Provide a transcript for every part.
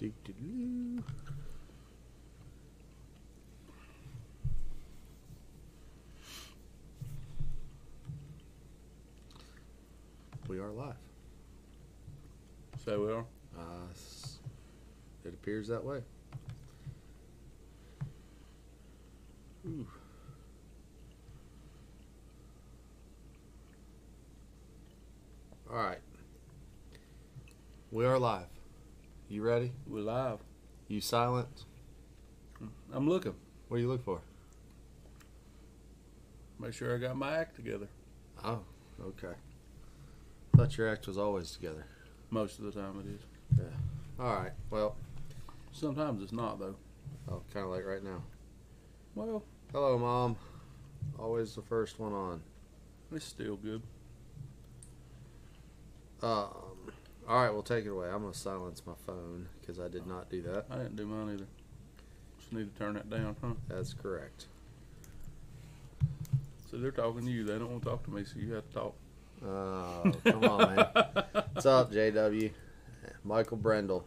We are live. So we are. Uh, it appears that way. Ooh. All right. We are live. You ready? We're live. You silent? I'm looking. What do you look for? Make sure I got my act together. Oh, okay. Thought your act was always together. Most of the time it is. Yeah. All right. Well, Sometimes it's not though. oh, kind of like right now. Well, Hello, mom. Always the first one on. it's still good. Um. All right, well, take it away. I'm gonna silence my phone because I did not do that. I didn't do mine either. Just need to turn that down, huh? That's correct. So they're talking to you. They don't want to talk to me, so you have to talk. Oh, come on, man. What's up, JW? Michael Brendel.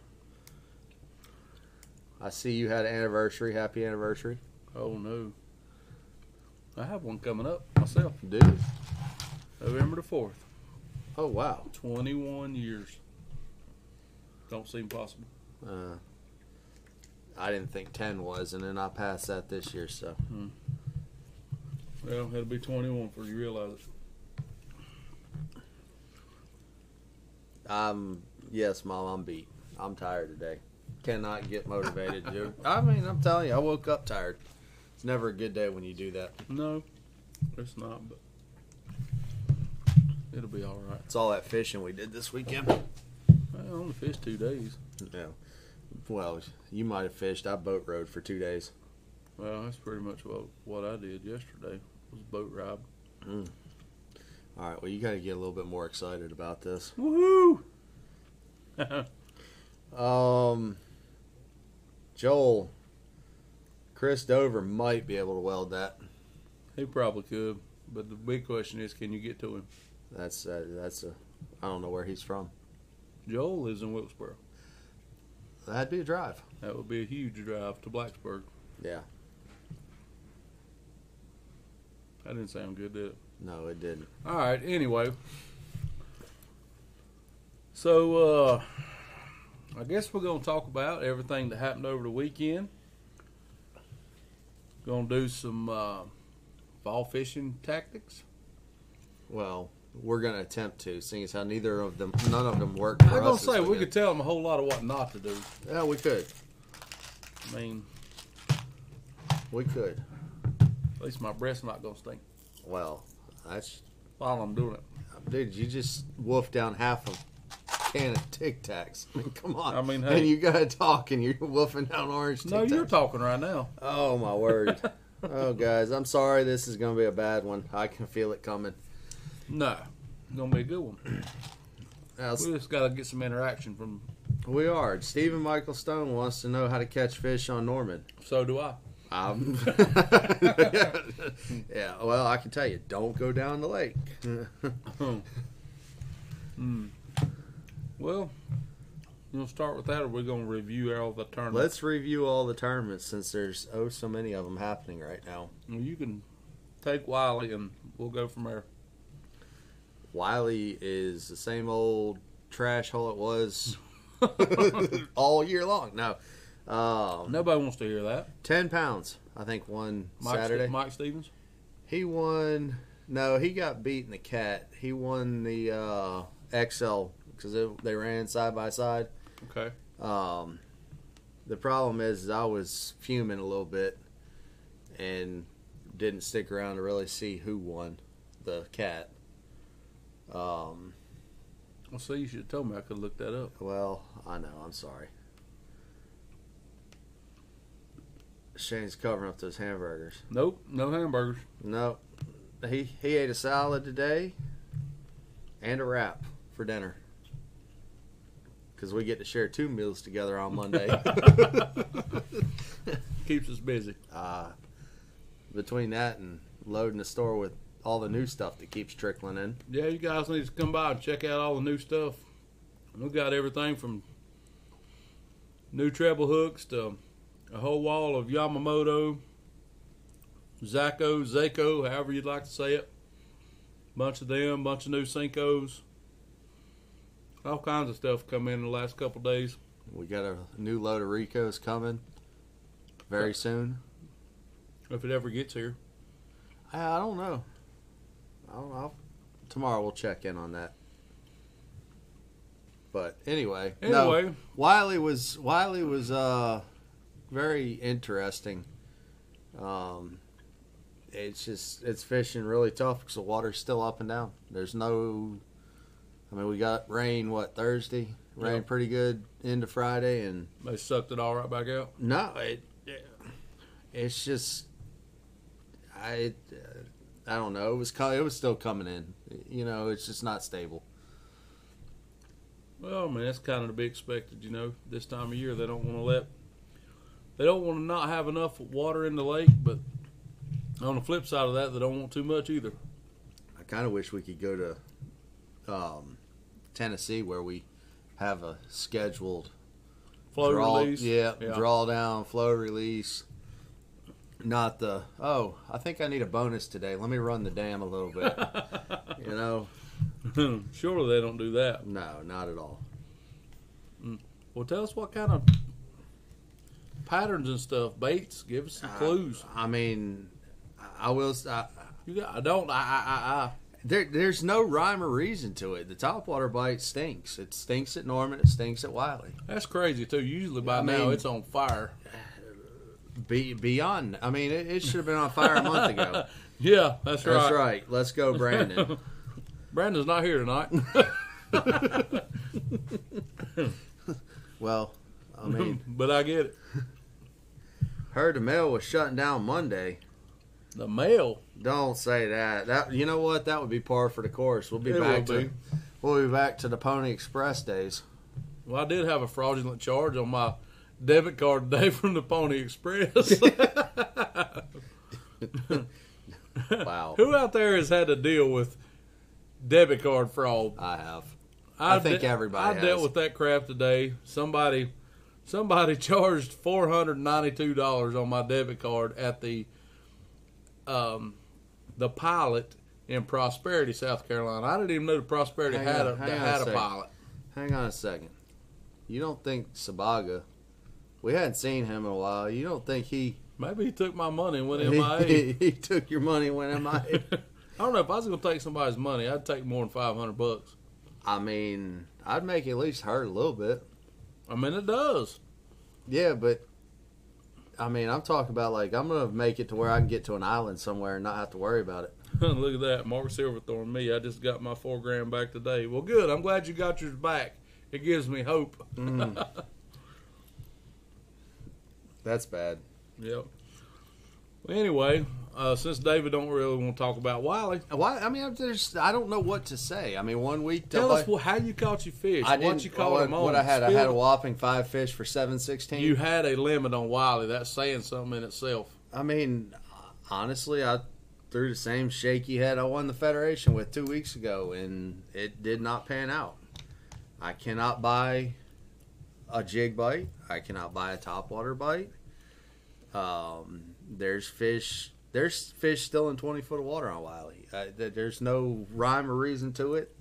I see you had an anniversary. Happy anniversary, Oh no. I have one coming up myself. dude. November the fourth. Oh wow. Twenty-one years. Don't seem possible. Uh, I didn't think ten was, and then I passed that this year. So Well, it'll be twenty-one before you realize it. Um, yes, mom, I'm beat. I'm tired today. Cannot get motivated. dude. I mean, I'm telling you, I woke up tired. It's never a good day when you do that. No, it's not. But it'll be all right. It's all that fishing we did this weekend. I only fished two days. Yeah. Well, you might have fished. I boat rode for two days. Well, that's pretty much what what I did yesterday was boat ride. All right. Well, you got to get a little bit more excited about this. Woohoo! Um, Joel, Chris Dover might be able to weld that. he probably could, but the big question is, can you get to him? That's uh, that's a. I don't know where he's from. Joel lives in Wilkesboro. That'd be a drive. That would be a huge drive to Blacksburg. Yeah. That didn't sound good, did it? No, it didn't. All right. Anyway, so uh, I guess we're gonna talk about everything that happened over the weekend. Gonna do some uh, fall fishing tactics. Well, we're gonna attempt to, seeing as how neither of them, none of them work. For I'm gonna say we could tell them a whole lot of what not to do. Yeah, we could. I mean, We could. at least my breast's not gonna stink Well, that's while I'm doing it. dude. You just wolfed down half a can of Tic Tacs. I mean, come on. I mean, hey. and you gotta talk, and you're wolfing down orange Tic No, Tacs. you're talking right now. Oh my word. oh guys, I'm sorry. This is gonna be a bad one. I can feel it coming. No, gonna be a good one. Now, We just gotta get some interaction from. we are. Stephen Michael Stone wants to know how to catch fish on Norman. So do I. Um, yeah, well, I can tell you, don't go down the lake. Hmm. Well, you'll start with that, or we're gonna review all the tournaments? Let's review all the tournaments since there's oh so many of them happening right now. Well, You can take Wylie, and we'll go from there. Wylie is the same old trash hole it was all year long. No, um, Nobody wants to hear that. ten pounds. I think one Mike, Saturday. Mike Stevens. He won. No, he got beat in the cat. He won the uh, XL because they ran side by side. Okay. Um, the problem is, is I was fuming a little bit and didn't stick around to really see who won the cat. Um, Well, see, you should have told me. I could look that up. well, I know. I'm sorry. Shane's covering up those hamburgers. Nope, no hamburgers. Nope. he he ate a salad today and a wrap for dinner because we get to share two meals together on Monday. Keeps us busy. uh, between that and loading the store with all the new stuff that keeps trickling in. Yeah, you guys need to come by and check out all the new stuff. We got everything from new treble hooks to a whole wall of Yamamoto, Zako, Zako, however you'd like to say it. Bunch of them, bunch of new Senkos. All kinds of stuff come in the last couple days. We got a new load of Ricos coming very soon. If it ever gets here. I, I don't know. I don't know. Tomorrow we'll check in on that. But anyway, no, Anyway, Wylie was Wylie was uh very interesting. Um, it's just it's fishing really tough because the water's still up and down. There's no, I mean, we got rain what Thursday, rain Yeah. pretty good into Friday, and they sucked it all right back out. no, it, it's just I it, I don't know. It was it was still coming in. You know, it's just not stable. Well, I mean, that's kind of to be expected, you know. This time of year, they don't want to let, they don't want to not have enough water in the lake, but on the flip side of that, they don't want too much either. I kind of wish we could go to um, Tennessee where we have a scheduled Flow draw, release, Yeah, Yeah. draw down, flow release. Not the oh, I think I need a bonus today. Let me run the dam a little bit. you know, Surely they don't do that. no, not at all. Mm. Well, tell us what kind of patterns and stuff, baits. Give us some clues. I mean, I will. I, You got? I don't. I. I. I. I there, there's no rhyme or reason to it. The topwater bite stinks. It stinks at Norman. It stinks at Wylie. that's crazy too. Usually by I now it's on fire. Eh, Be, beyond. I mean, it, it should have been on fire a month ago. Yeah, that's right. That's right. Let's go, Brandon. Brandon's not here tonight. well, I mean, but I get it. heard the mail was shutting down Monday. The mail. Don't say that. That you know what? That would be par for the course. We'll be It back to be. we'll be back to the Pony Express days. Well, I did have a fraudulent charge on my debit card today from the Pony Express. Wow, Who out there has had to deal with debit card fraud? I have. I think de- everybody I has. dealt with that crap today. Somebody, somebody charged four hundred ninety-two dollars on my debit card at the, um, the pilot in Prosperity, South Carolina. I didn't even know the Prosperity Hang had on, a on a had a pilot. Hang on a second. You don't think Sabaga? We hadn't seen him in a while. You don't think he Maybe he took my money and went he, MIA. he took your money and went MIA? I don't know if I was going to take somebody's money. I'd take more than five hundred bucks. I mean, I'd make it at least hurt a little bit. I mean, it does. Yeah, but I mean, I'm talking about like I'm gonna make it to where I can get to an island somewhere and not have to worry about it. Look at that, Mark Silverthorne. Me, I just got my four grand back today. Well, good. I'm glad you got yours back. It gives me hope. Mm. That's bad. Yep. Well, anyway, uh, since David don't really want to talk about Wylie, Why? I mean, I'm just I don't know what to say. I mean, one week tell us wh- how you caught your fish. I what didn't. you caught what, them on. what I had, I had a whopping five fish for seven sixteen. You had a limit on Wylie. That's saying something in itself. I mean, honestly, I threw the same shaky head I won the Federation with two weeks ago, and it did not pan out. I cannot buy a jig bite. I cannot buy a topwater bite. Um, there's fish. There's fish still in 20 foot of water on Wylie. Uh, there's no rhyme or reason to it.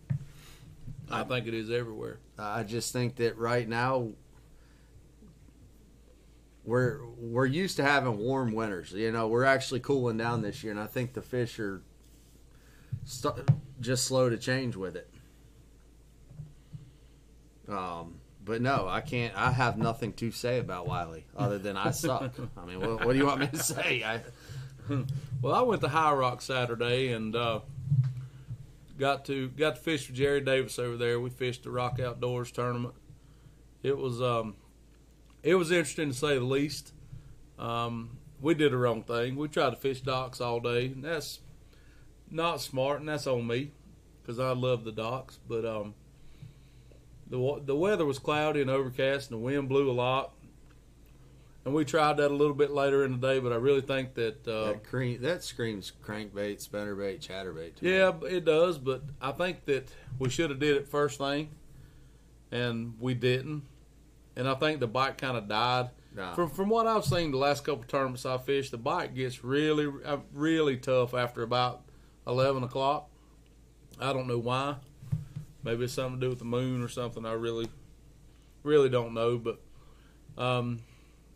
I think it is everywhere. I just think that right now we're we're used to having warm winters. You know, we're actually cooling down this year, and I think the fish are st- just slow to change with it. Um, but no, I can't. I have nothing to say about Wylie other than I suck. I mean, what, what do you want me to say? I, Well, I went to High Rock Saturday and uh, got to got to fish with Jerry Davis over there. We fished the Rock Outdoors tournament. It was um, it was interesting to say the least. Um, we did the wrong thing. We tried to fish docks all day. And that's not smart, and that's on me because I love the docks. But um, the the weather was cloudy and overcast, and the wind blew a lot. And we tried that a little bit later in the day, but I really think that uh, that, that screams crankbait, spinnerbait, chatterbait. To me. yeah, it does, but I think that we should have did it first thing, and we didn't. and I think the bite kind of died. Nah. From from what I've seen, the last couple tournaments I fished, the bite gets really uh, really tough after about eleven o'clock. I don't know why. Maybe it's something to do with the moon or something. I really, really don't know. But um,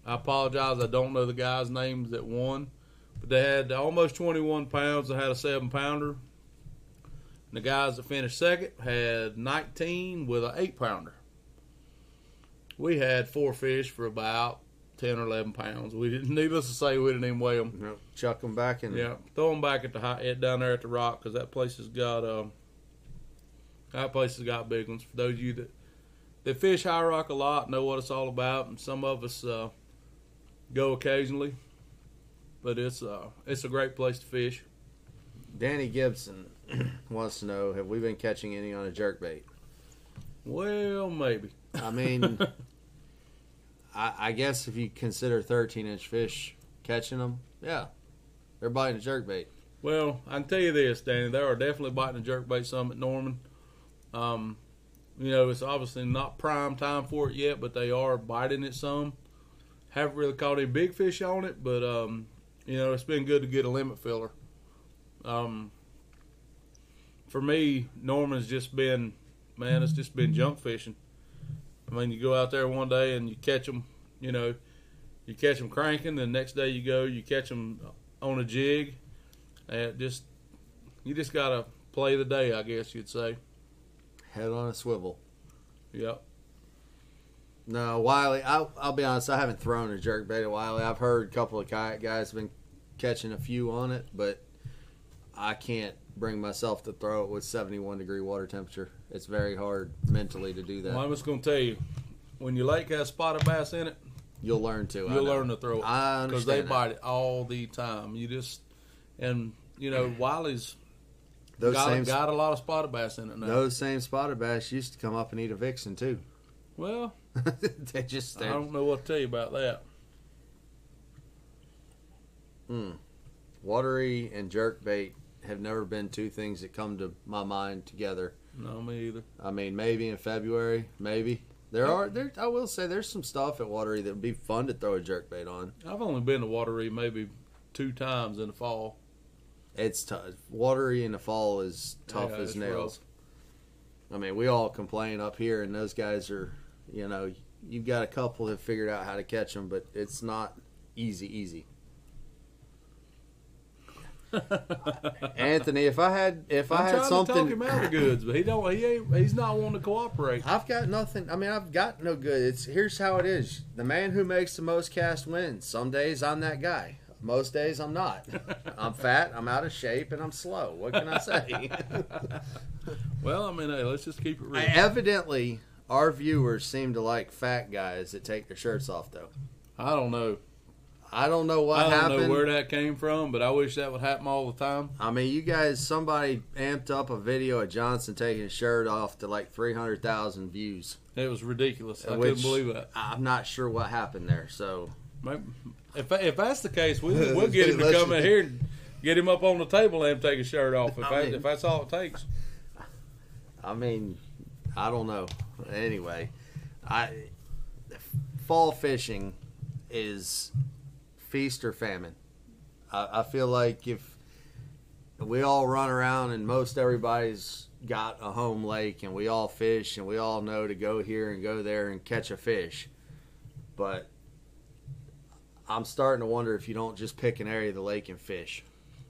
I apologize. I don't know the guys' names that won, but they had almost 21 pounds. They had a seven pounder. And the guys that finished second had 19 with an eight pounder. We had four fish for about 10 or 11 pounds. We didn't, needless to say, we didn't even weigh them. Know, chuck them back in. Yeah, throw them back at the high, down there at the rock because that place has got um, that place has got big ones. For those of you that that fish high rock a lot, know what it's all about, and some of us uh, go occasionally. But it's uh, it's a great place to fish. Danny Gibson wants to know: Have we been catching any on a jerk bait? Well, maybe. I mean, I, I guess if you consider 13 inch fish catching them, yeah, they're biting a jerk bait. Well, I can tell you this, Danny. There are definitely biting a jerkbait some at Norman. Um, you know, it's obviously not prime time for it yet, but they are biting it some. Haven't really caught any big fish on it, but um, you know, it's been good to get a limit filler. Um, for me, Norman's just been, man, it's just been junk fishing. I mean, you go out there one day and you catch them, you know, you catch them cranking. The next day you go, you catch them on a jig. And just, you just gotta play the day, I guess you'd say. Head on a swivel. Yep. No, Wylie. I'll, I'll be honest. I haven't thrown a jerk bait at Wylie. I've heard a couple of kayak guys have been catching a few on it, but I can't bring myself to throw it with 71 degree water temperature. It's very hard mentally to do that. Well, I'm just gonna tell you, when your lake has spotted bass in it, You'll learn to. You'll learn to throw it I because they that. bite it all the time. You just and you know Wylie's Those got, same got a lot of spotted bass in it now. those same spotted bass used to come up and eat a vixen too. Well, they just I don't know what to tell you about that. Hmm. Wateree and jerk bait have never been two things that come to my mind together. No, me either. I mean, maybe in February, maybe there are there. I will say there's some stuff at Wateree that would be fun to throw a jerk bait on. I've only been to Wateree maybe two times in the fall. It's tough. Wateree in the fall is tough Yeah, as nails. I mean, we all complain up here, and those guys are, you know, you've got a couple that figured out how to catch them, but it's not easy, easy. Anthony, if I had, if I I'm had trying to talk something, him out of goods, but he don't. He ain't. He's not wanting to cooperate. I've got nothing. I mean, I've got no good. It's here's how it is: the man who makes the most cast wins. Some days I'm that guy. Most days I'm not. I'm fat. I'm out of shape, and I'm slow. What can I say? Well, I mean, hey, let's just keep it real. Evidently, our viewers seem to like fat guys that take their shirts off. Though I don't know. I don't know what happened. I don't happened. know where that came from, but I wish that would happen all the time. I mean, you guys, somebody amped up a video of Johnson taking his shirt off to like 300,000 views. It was ridiculous. I couldn't believe that. I'm not sure what happened there. So, Maybe, if if that's the case, we, we'll get him to come in here and get him up on the table and take his shirt off. If, I that, mean- if that's all it takes. I mean, I don't know. Anyway, I fall fishing is feast or famine. I, I feel like if we all run around and most everybody's got a home lake and we all fish and we all know to go here and go there and catch a fish, but I'm starting to wonder if you don't just pick an area of the lake and fish.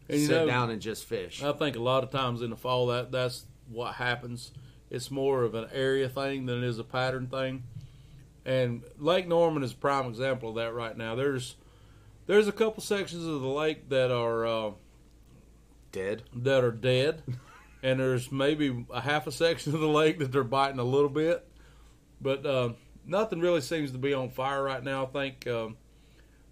And you Sit know- down and just fish. I think a lot of times in the fall that that's what happens. It's more of an area thing than it is a pattern thing. And Lake Norman is a prime example of that right now. There's there's a couple sections of the lake that are uh, Dead. that are dead, and there's maybe a half a section of the lake that they're biting a little bit, but uh, nothing really seems to be on fire right now. I think um,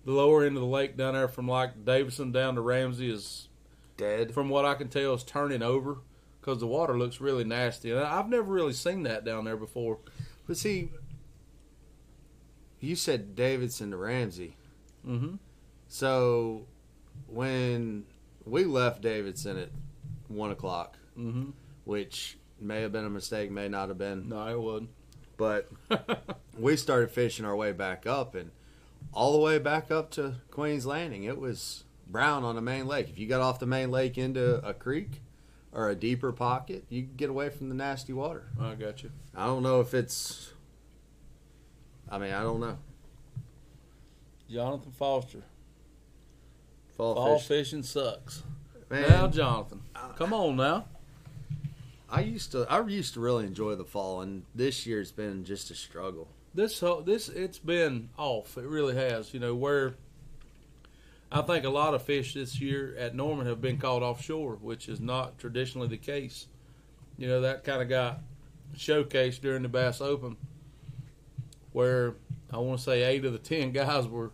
the lower end of the lake down there from like Davidson down to Ramsey is Dead. from what I can tell, is turning over because the water looks really nasty. And I've never really seen that down there before. But see, you said Davidson to Ramsey. Mm-hmm. So when we left Davidson at one o'clock, Mm-hmm. which may have been a mistake, may not have been. No, it wouldn't. But we started fishing our way back up, and all the way back up to Queen's Landing, it was brown on the main lake. If you got off the main lake into a creek or a deeper pocket, you could get away from the nasty water. I got you. I don't know if it's. I mean, I don't know. Jonathan Foster. Fall, Fall fish. fishing sucks. Man, Now, Jonathan, come on now. I used to. I used to really enjoy the fall, and this year's been just a struggle. This whole- this it's been off. It really has. You know where. I think a lot of fish this year at Norman have been caught offshore, which is not traditionally the case. You know that kind of got showcased during the Bass Open, where I want to say eight of the ten guys were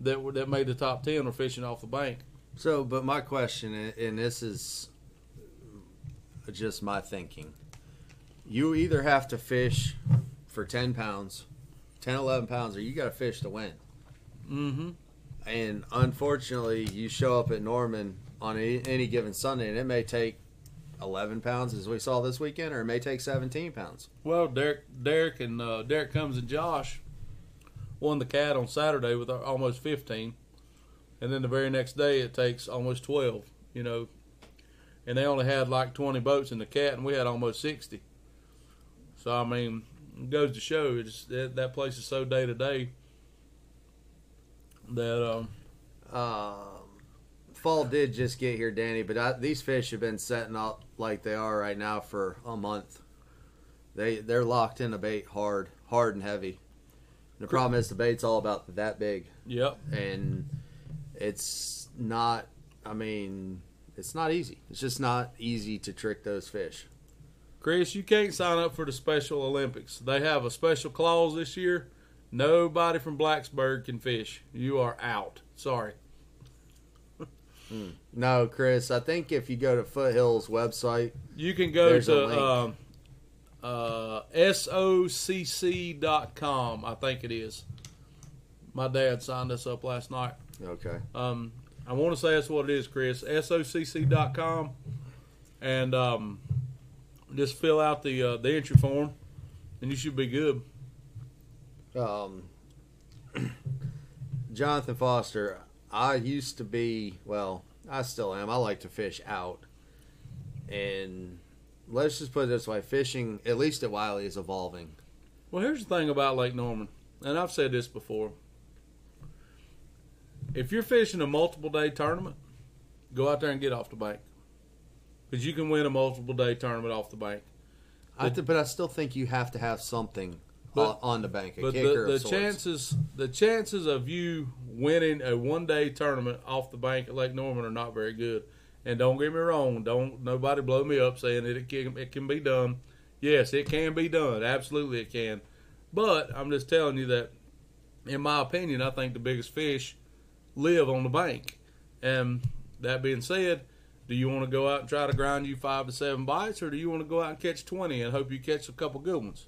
that were that made the top ten were fishing off the bank. So, but my question, and this is just my thinking, you either have to fish for ten pounds, 10, 11 pounds, or you got to fish to win. Mm-hmm. And unfortunately, you show up at Norman on any, any given Sunday, and it may take 11 pounds, as we saw this weekend, or it may take 17 pounds. Well, Derek, Derek, and uh, Derek Comes and Josh won the cat on Saturday with almost fifteen, and then the very next day it takes almost twelve. You know, and they only had like twenty boats in the cat, and we had almost sixty. So I mean, goes to show it's that, that place is so day to day that um, Um, fall did just get here, Danny, but I, these fish have been setting up like they are right now for a month. They they're locked in a bait hard, hard and heavy. The problem is the bait's all about that big, yep, and it's not. I mean, it's not easy. It's just not easy to trick those fish. Chris, you can't sign up for the Special Olympics. They have a special clause this year. Nobody from Blacksburg can fish. You are out. Sorry. No, Chris. I think if you go to Foothills website, You can go to link. um, uh, socc.com, I think it is. My dad signed us up last night. okay. Um, I want to say that's what it is, Chris. socc.com. And um, just fill out the uh, the entry form, and you should be good. um, Jonathan Foster, I used to be, well, I still am. I like to fish out. And let's just put it this way fishing, at least at Wylie, is evolving. Well, here's the thing about Lake Norman, and I've said this before. If you're fishing a multiple day tournament, go out there and get off the bank. Because you can win a multiple day tournament off the bank. I th- but I still think you have to have something But- on, the bank, a But the, the chances the chances of you winning a one day tournament off the bank at Lake Norman are not very good. And don't get me wrong, don't nobody blow me up saying that it can it can be done. Yes, it can be done. Absolutely it can. But I'm just telling you that in my opinion, I think the biggest fish live on the bank. And that being said, do you want to go out and try to grind you five to seven bites, or do you want to go out and catch twenty and hope you catch a couple good ones?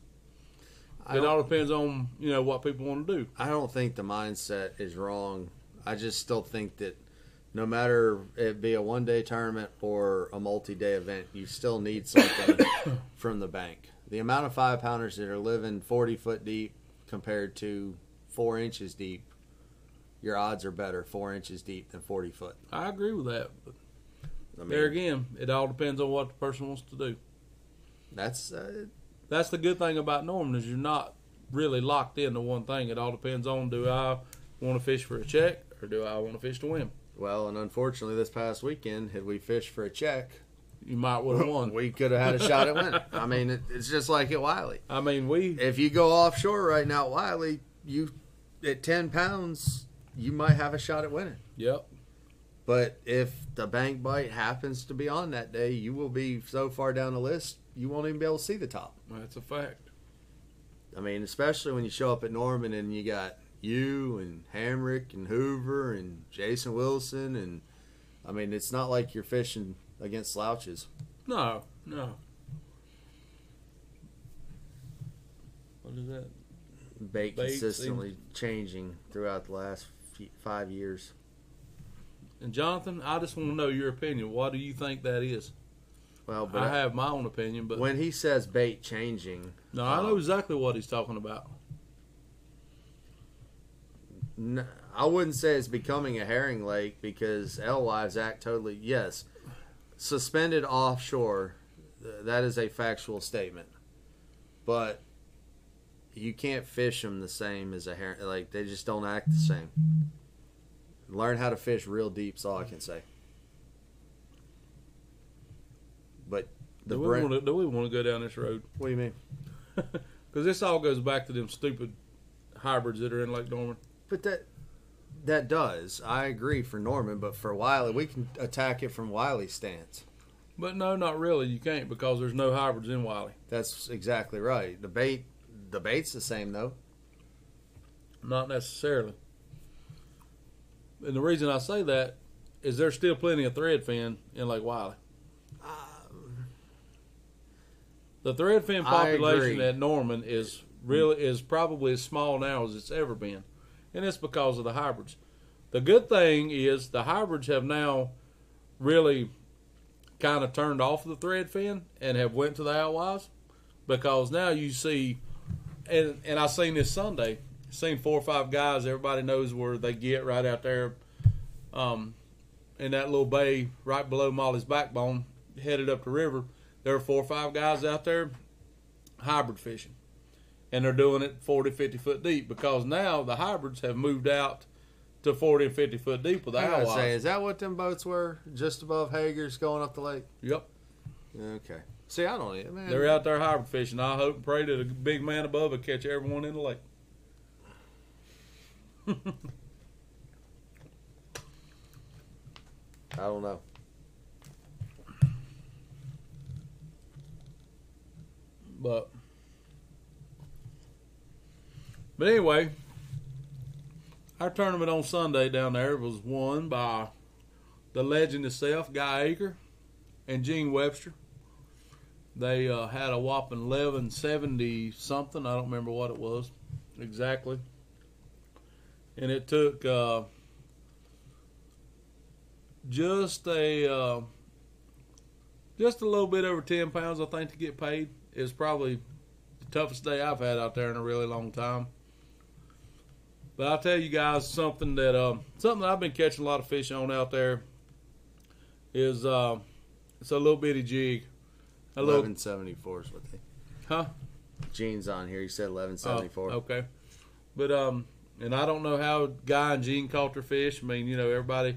I It all depends on you know what people want to do. I don't think the mindset is wrong. I just still think that no matter it be a one day tournament or a multi day event, you still need something from the bank. The amount of five pounders that are living 40 foot deep compared to four inches deep, your odds are better four inches deep than 40 foot. I agree with that. I mean, there again, it all depends on what the person wants to do. that's uh, That's the good thing about Norman is you're not really locked into one thing. It all depends on do I want to fish for a check or do I want to fish to win. well, and unfortunately, this past weekend, had we fished for a check, You might would have won. we could have had a shot at winning. I mean, it, it's just like at Wylie. I mean, we if you go offshore right now, at Wylie, you at ten pounds, you might have a shot at winning. yep. But if the bank bite happens to be on that day, you will be so far down the list, you won't even be able to see the top. That's a fact. I mean, especially when you show up at Norman and you got you and Hamrick and Hoover and Jason Wilson, and I mean, it's not like you're fishing against slouches. No, no. What is that? Bait Bait consistently changing throughout the last few, five years. And Jonathan, I just want to know your opinion. What do you think that is? Well, but I have my own opinion, but when he says bait changing, no, I know um, exactly what he's talking about. I wouldn't say it's becoming a herring lake because alewives act totally. Yes, suspended offshore. That is a factual statement, but you can't fish them the same as a herring. Like they just don't act the same. Learn how to fish real deep. Is all I can say. But the do, we want to, do we want to go down this road? what do you mean? Because this all goes back to them stupid hybrids that are in Lake Norman. But that that does. I agree for Norman, but for Wylie, we can attack it from Wylie's stance. But no, not really. You can't because there's no hybrids in Wylie. That's exactly right. The bait, the bait's the same though. Not necessarily. And the reason I say that is there's still plenty of threadfin in Lake Wylie. The threadfin I agree. population at Norman is really is probably as small now as it's ever been, and it's because of the hybrids. The good thing is the hybrids have now really kind of turned off the threadfin and have went to the alewives because now you see, and and I seen this Sunday, seen four or five guys. Everybody knows where they get right out there, um, in that little bay right below Molly's backbone, headed up the river there are four or five guys out there hybrid fishing and they're doing it 40 50 foot deep because now the hybrids have moved out to 40 and 50 foot deep with I say, is that what them boats were just above Hager's going up the lake? yep Okay. See, I don't. Man, they're out there hybrid fishing i hope and pray that a big man above will catch everyone in the lake I don't know. but but anyway our tournament on sunday down there was won by the legend itself Guy Eaker and gene webster they uh, had a whopping 1170 something i don't remember what it was exactly and it took uh, just a uh, just a little bit over 10 pounds i think to get paid it was probably the toughest day I've had out there in a really long time. But I'll tell you guys something that um, something that I've been catching a lot of fish on out there is uh, it's a little bitty jig. A Eleven seventy four is what they. Huh? Gene's on here. He said eleven oh, seventy four. okay. But um and I don't know how Guy and Gene caught their fish. I mean, you know, everybody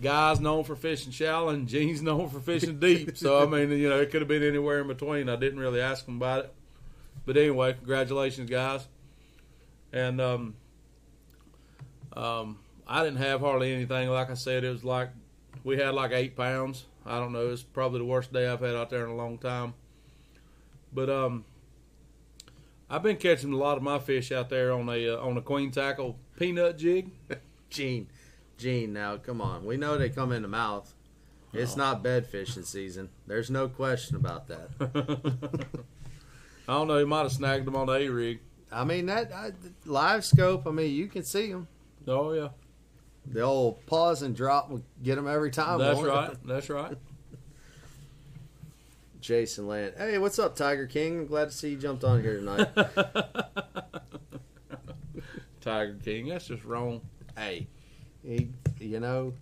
Guy's known for fishing shallow and Gene's known for fishing deep. So I mean, you know, it could have been anywhere in between. I didn't really ask them about it. But anyway, congratulations guys. And um um I didn't have hardly anything. Like I said, it was like we had like eight pounds. I don't know. It's probably the worst day I've had out there in a long time. But um, I've been catching a lot of my fish out there on a uh, on a queen tackle peanut jig. Gene, Gene. Now come on. We know they come in the mouth. It's Oh. not bed fishing season. There's no question about that. I don't know. He might have snagged them on the A rig. I mean that I, LiveScope. I mean you can see them. Oh yeah, The old pause and drop will get them every time. that's right. That's right. Jason Land. Hey, what's up, Tiger King? I'm glad to see you jumped on here tonight. Tiger King. That's just wrong. hey, he, you know,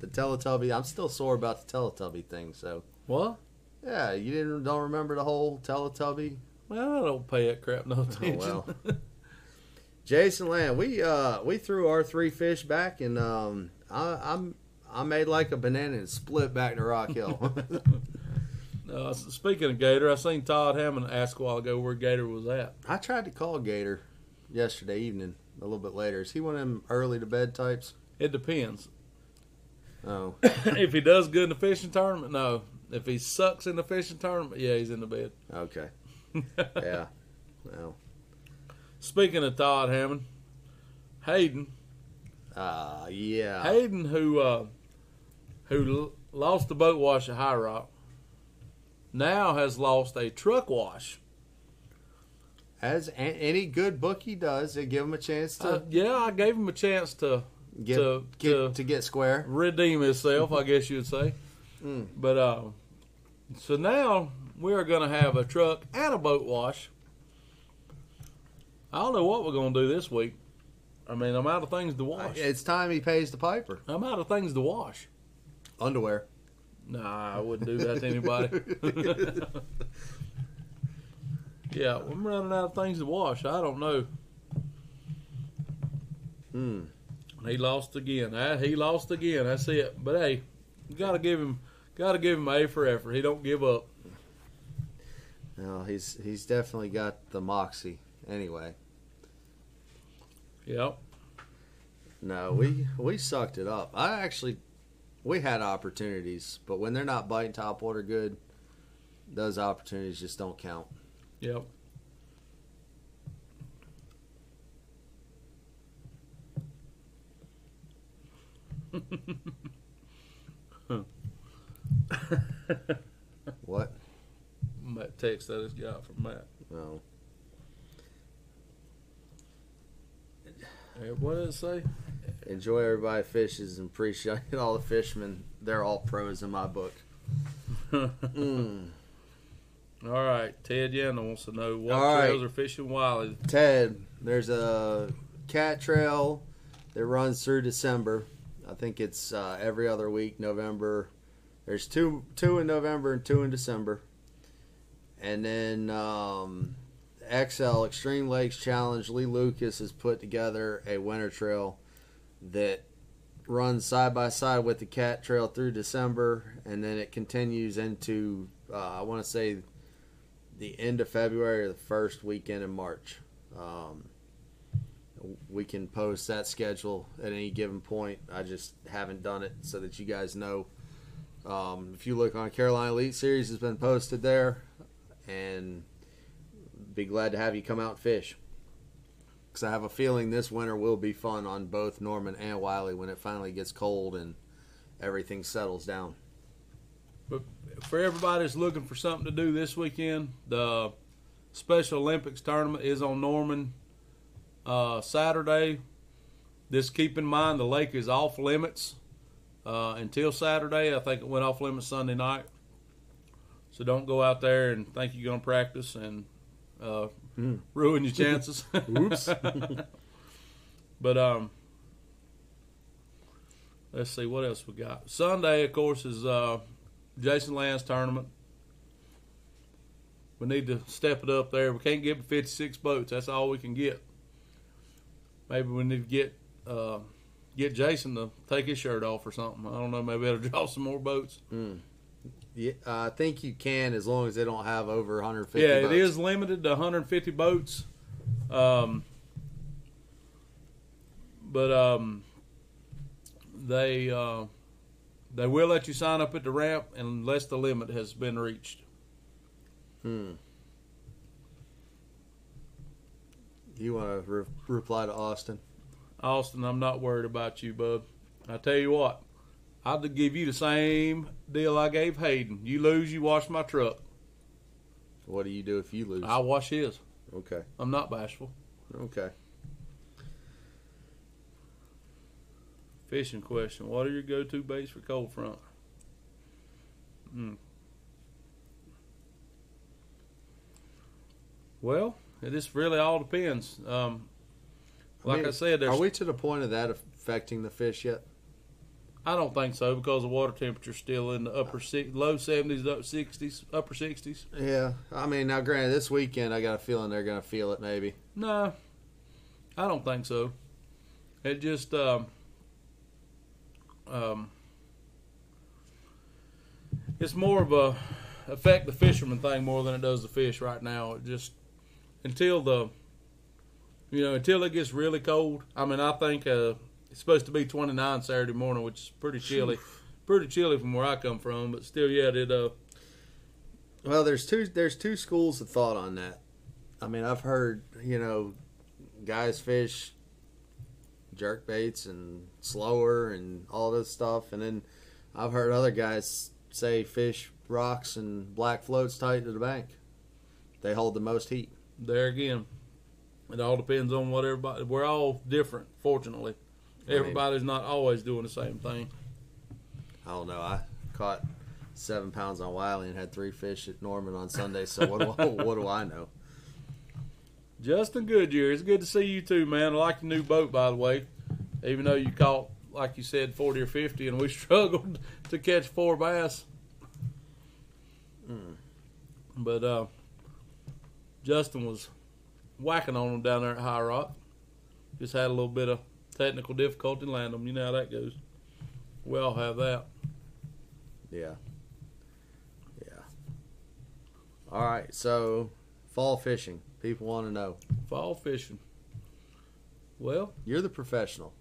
the Teletubby. I'm still sore about the Teletubby thing. So What? yeah, you didn't don't remember the whole Teletubby. Well, I don't pay that crap no attention. well. Jason Land, we uh we threw our three fish back, and um I, I'm I made like a banana and split back to Rock Hill. uh, speaking of Gator, I seen Todd Hammond ask a while ago where Gator was at. I tried to call Gator yesterday evening, a little bit later. Is he one of them early to bed types? It depends. Oh, if he does good in the fishing tournament, no. If he sucks in the fishing tournament, yeah, he's in the bed. okay, yeah. Well, Speaking of Todd Hammond, Hayden, uh, yeah. Hayden, who uh, who l- lost the boat wash at High Rock, now has lost a truck wash. As a- any good bookie does, they give him a chance to Uh, yeah, I gave him a chance to get, to- get to- to get square. redeem himself, I guess you'd say. Mm. But uh, So now we are going to have a truck and a boat wash. I don't know what we're going to do this week. I mean, I'm out of things to wash. It's time he pays the piper. I'm out of things to wash. Underwear. Nah, I wouldn't do that to anybody. yeah, I'm running out of things to wash. I don't know. Hmm. He lost again. Ah, He lost again. That's it. But hey, gotta give him, gotta give him A for effort. He don't give up. No, he's he's definitely got the moxie. Anyway, Yep. no, we we sucked it up. I actually we had opportunities, but when they're not biting top water good, those opportunities just don't count. Yep. What? That text that I just got from Matt. No. Hey, what did it say? Enjoy everybody fishes and appreciate all the fishermen. They're all pros in my book. Mm. All right, Ted Yandel wants to know what All right. trails are fishing Wylie. Ted, there's a cat trail that runs through December. I think it's uh, every other week, November. There's two two in November and two in December. And then um, XL Extreme Lakes Challenge, Lee Lucas has put together a winter trail that runs side by side with the cat trail through December, and then it continues into uh, I want to say the end of February or the first weekend in March. Um, we can post that schedule at any given point. I just haven't done it so that you guys know. Um, if you look on Carolina Elite Series, has been posted there, and be glad to have you come out and fish. Because I have a feeling this winter will be fun on both Norman and Wylie when it finally gets cold and everything settles down. But for everybody that's looking for something to do this weekend, the Special Olympics tournament is on Norman uh, Saturday. Just keep in mind the lake is off limits uh, until Saturday. I think it went off limits Sunday night. So don't go out there and think you're going to practice and uh, Hmm. ruin your chances. Oops. but um, let's see what else we got. Sunday, of course, is uh, Jason Land's tournament. We need to step it up there. We can't get 56 boats. That's all we can get. Maybe we need to get uh, get Jason to take his shirt off or something. I don't know. Maybe that'll draw some more boats. Yeah, I think you can as long as they don't have over 150. yeah, boats. it is limited to 150 boats. Um, but um, they uh, they will let you sign up at the ramp unless the limit has been reached. Hmm. You want to re- reply to Austin? Austin, I'm not worried about you, bub. I tell you what, I'll give you the same deal I gave Hayden. You lose, you wash my truck. What do you do if you lose? I wash his. Okay. I'm not bashful. Okay. Fishing question: What are your go-to baits for cold front? Hmm. Well, it just really all depends. Um, like I, mean, said, there's, Are we to the point of that affecting the fish yet? I don't think so because the water temperature's still in the upper si- low seventies, up sixties, upper sixties. Yeah. I mean, now granted, this weekend I got a feeling they're going to feel it. Maybe. No, I don't think so. It just um, um, it's more of a affect the fisherman thing more than it does the fish right now. It just until the you know until it gets really cold. I mean, I think uh, it's supposed to be 29 Saturday morning, which is pretty chilly. Pretty chilly from where I come from, but still, yeah, it uh, Well, there's two there's two schools of thought on that. I mean, I've heard you know guys fish jerk baits and slower and all this stuff, and then I've heard other guys say fish rocks and black floats tight to the bank. They hold the most heat. there again, it all depends on what everybody. We're all different, fortunately. I mean- Everybody's not always doing the same thing. I don't know. I caught seven pounds on Wylie and had three fish at Norman on Sunday. So what do I, what do I know? Justin Goodyear, it's good to see you too, man. I like the new boat, by the way. Even though you caught, like you said, forty or fifty, and we struggled to catch four bass. Mm. But uh, Justin was whacking on them down there at High Rock. Just had a little bit of technical difficulty land them. You know how that goes. We all have that. Yeah. Yeah. All right. So fall fishing. People want to know. Fall fishing. Well, You're the professional.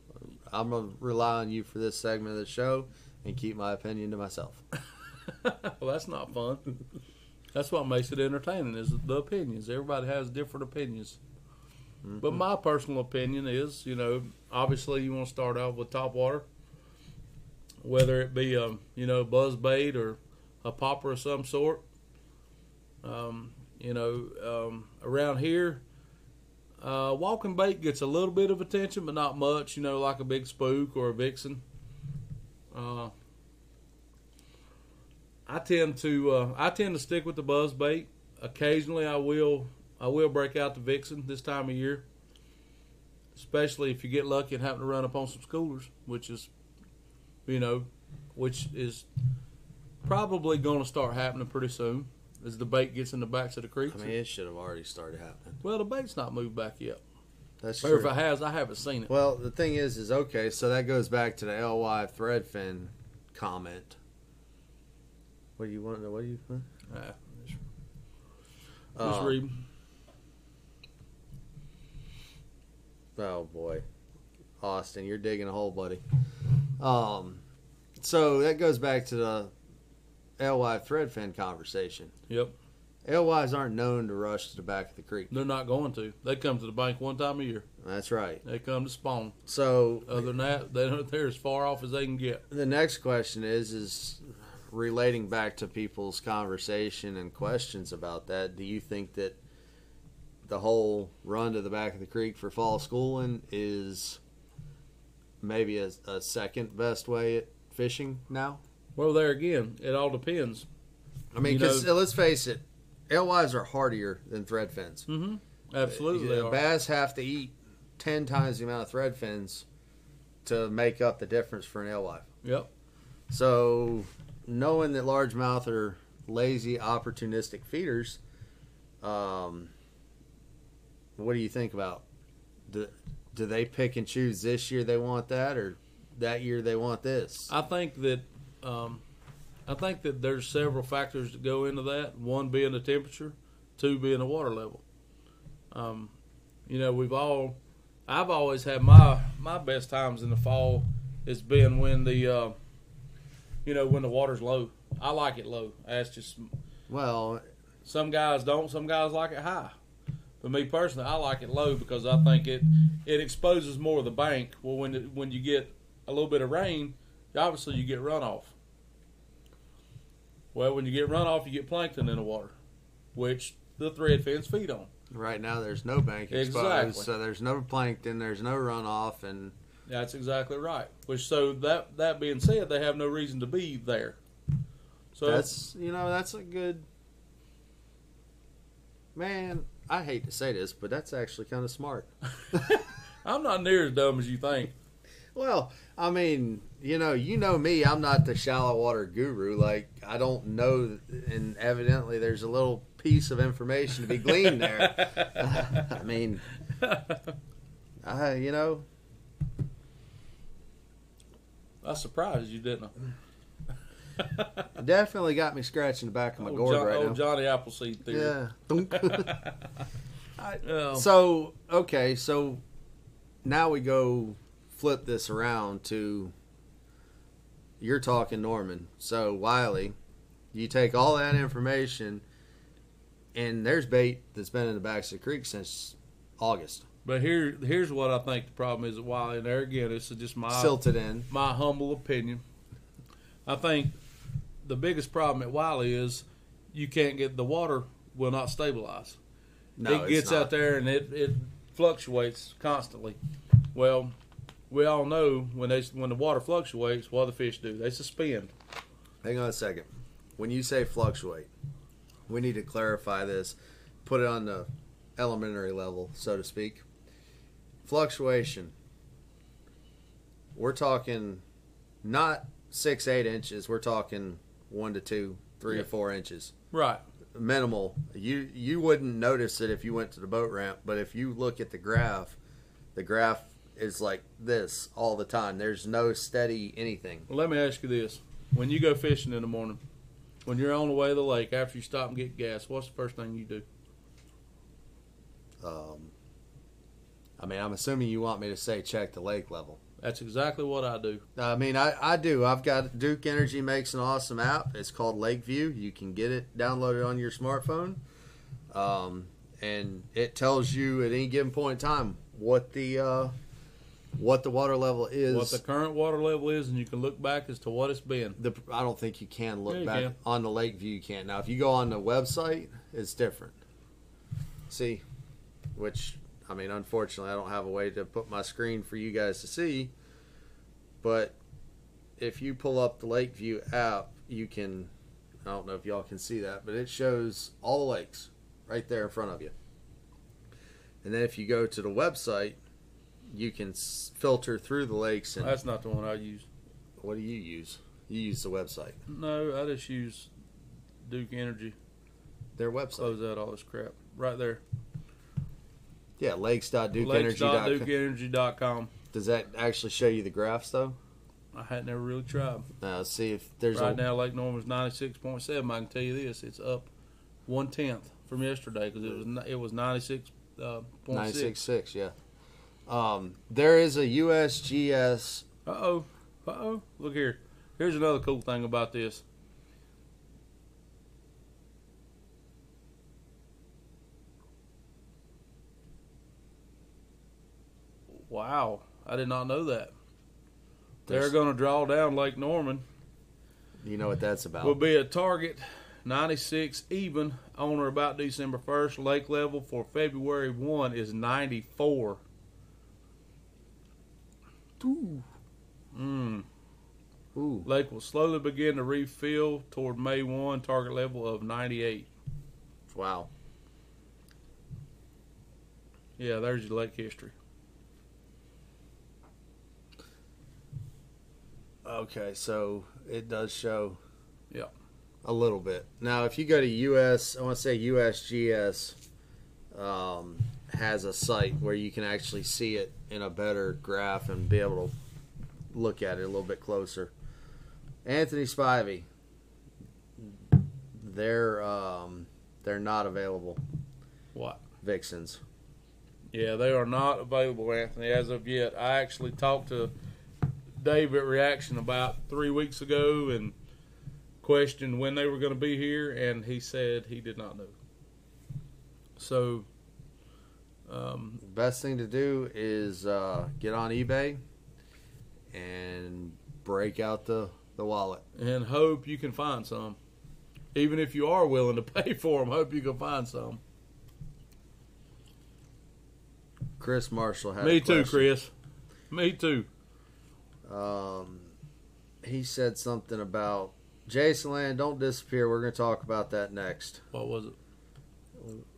I'm gonna rely on you for this segment of the show and keep my opinion to myself. well, that's not fun. That's what makes it entertaining is the opinions. Everybody has different opinions. But my personal opinion is, you know, obviously you want to start out with top water, whether it be a you know buzz bait or a popper of some sort. Um, you know, um, around here, uh, walking bait gets a little bit of attention, but not much. You know, like a big spook or a vixen. Uh, I tend to uh, I tend to stick with the buzz bait. Occasionally, I will I will break out the vixen this time of year, especially if you get lucky and happen to run up on some schoolers, which is, you know, which is probably going to start happening pretty soon as the bait gets in the backs of the creeks. I mean, it should have already started happening. well, the bait's not moved back yet, That's true. or if it has, I haven't seen it. Well, the thing is, is okay. So that goes back to the LY threadfin comment. What do you want? to What do you? want? Uh, just, just Uh, read. Oh boy, Austin, you're digging a hole, buddy. Um, so that goes back to the LY threadfin conversation. Yep, LYs aren't known to rush to the back of the creek. they're not going to. They come to the bank one time a year. That's right. They come to spawn. So Other than that, they don't, they're as far off as they can get. the next question is is relating back to people's conversation and questions about that. Do you think that the whole run to the back of the creek for fall schooling is maybe a, a second best way at fishing now? Well, there again, it all depends. I mean, because let's face it, LYs are hardier than thread fins. Mm-hmm. Absolutely, The are. bass have to eat ten times the amount of thread fins to make up the difference for an LY. Yep. So, knowing that largemouth are lazy, opportunistic feeders, um, what do you think about? Do, do they pick and choose this year they want that, or that year they want this? I think that um, I think that there's several factors that go into that. One being the temperature, two being the water level. Um, you know, we've all I've always had my my best times in the fall It's been when the uh, you know when the water's low. I like it low. That's just Well, some guys don't. Some guys like it high. But me personally, I like it low because I think it it exposes more of the bank. Well, when it, when you get a little bit of rain, obviously you get runoff. Well, when you get runoff, you get plankton in the water, which the thread fins feed on. right now there's no bank exposed, Exactly. so there's no plankton, there's no runoff, and That's exactly right. Which so that that being said, they have no reason to be there. So that's you know that's a good man. I hate to say this, but that's actually kind of smart. I'm not near as dumb as you think. Well, I mean, you know, you know me. I'm not the shallow water guru. Like, I don't know, and evidently, there's a little piece of information to be gleaned there. I mean, I, you know, I surprised you, didn't I? it definitely got me scratching the back of my Old gourd John- right old now. Johnny Appleseed theory. Yeah. Thunk. Oh. so okay, so now we go flip this around to you're talking Norman. So Wylie, you take all that information, and there's bait that's been in the backs of the creek since August, But here, here's what I think the problem is at Wylie. And there again, this is just my silted in. my humble opinion. I think the biggest problem at Wylie is you can't get the water will not stabilize. No, it gets out there and it, it fluctuates constantly. Well, we all know when they when the water fluctuates, what do the fish do? They suspend. Hang on a second. when you say fluctuate, we need to clarify this, put it on the elementary level, so to speak. Fluctuation. We're talking not six, eight inches. We're talking one to two, three Yeah. or four inches. Right. Minimal. You you wouldn't notice it if you went to the boat ramp, but if you look at the graph, the graph is like this all the time. There's no steady anything. Well, let me ask you this: When you go fishing in the morning, when you're on the way to the lake after you stop and get gas, what's the first thing you do? Um, I mean, I'm assuming you want me to say check the lake level. That's exactly what I do. I mean, I, I do. I've got Duke Energy makes an awesome app. It's called Lakeview. You can get it downloaded on your smartphone, um, and it tells you at any given point in time what the uh, what the water level is. What the current water level is, and you can look back as to what it's been. the I don't think you can look Yeah, you back can. on the Lakeview. You can't now. If you go on the website, it's different. See, which I mean, unfortunately, I don't have a way to put my screen for you guys to see. But if you pull up the Lakeview app, you can. I don't know if y'all can see that, but it shows all the lakes right there in front of you. And then if you go to the website, you can filter through the lakes. And That's not the one I use. what do you use? You use the website. No, I just use Duke Energy. Their website. Close out all this crap right there. Yeah, lakes.dukeenergy.com. Does that actually show you the graphs though? I had never really tried. Uh, see if there's right a now, Lake Norman's ninety six point seven. I can tell you this: it's up one tenth from yesterday because it was it was ninety six uh, point six. 966, yeah. Um, there is a USGS. Uh oh, uh oh. Look here. Here's another cool thing about this. Wow, I did not know that. They're There's- going to draw down Lake Norman. You know what that's about? will be a target 96 even on or about December 1st. Lake level for February 1 is 94. Ooh. Mm. Ooh. Lake will slowly begin to refill toward May 1, target level of 98. Wow. Yeah, there's your lake history. Okay, so it does show. Yeah. A little bit. Now, if you go to US, I want to say USGS um, has a site where you can actually see it in a better graph and be able to look at it a little bit closer. Anthony Spivey, they're um, they're not available. What? Vixens. Yeah, they are not available, Anthony, as of yet. I actually talked to Dave at Reaction about three weeks ago and questioned when they were going to be here, and he said he did not know. So, um, Best thing to do is uh, get on eBay and break out the, the wallet. and hope you can find some. Even if you are willing to pay for them, hope you can find some. Chris Marshall had Me too. Chris. Me too. Um, he said something about Jason Land. Don't disappear. We're going to talk about that next. What was it?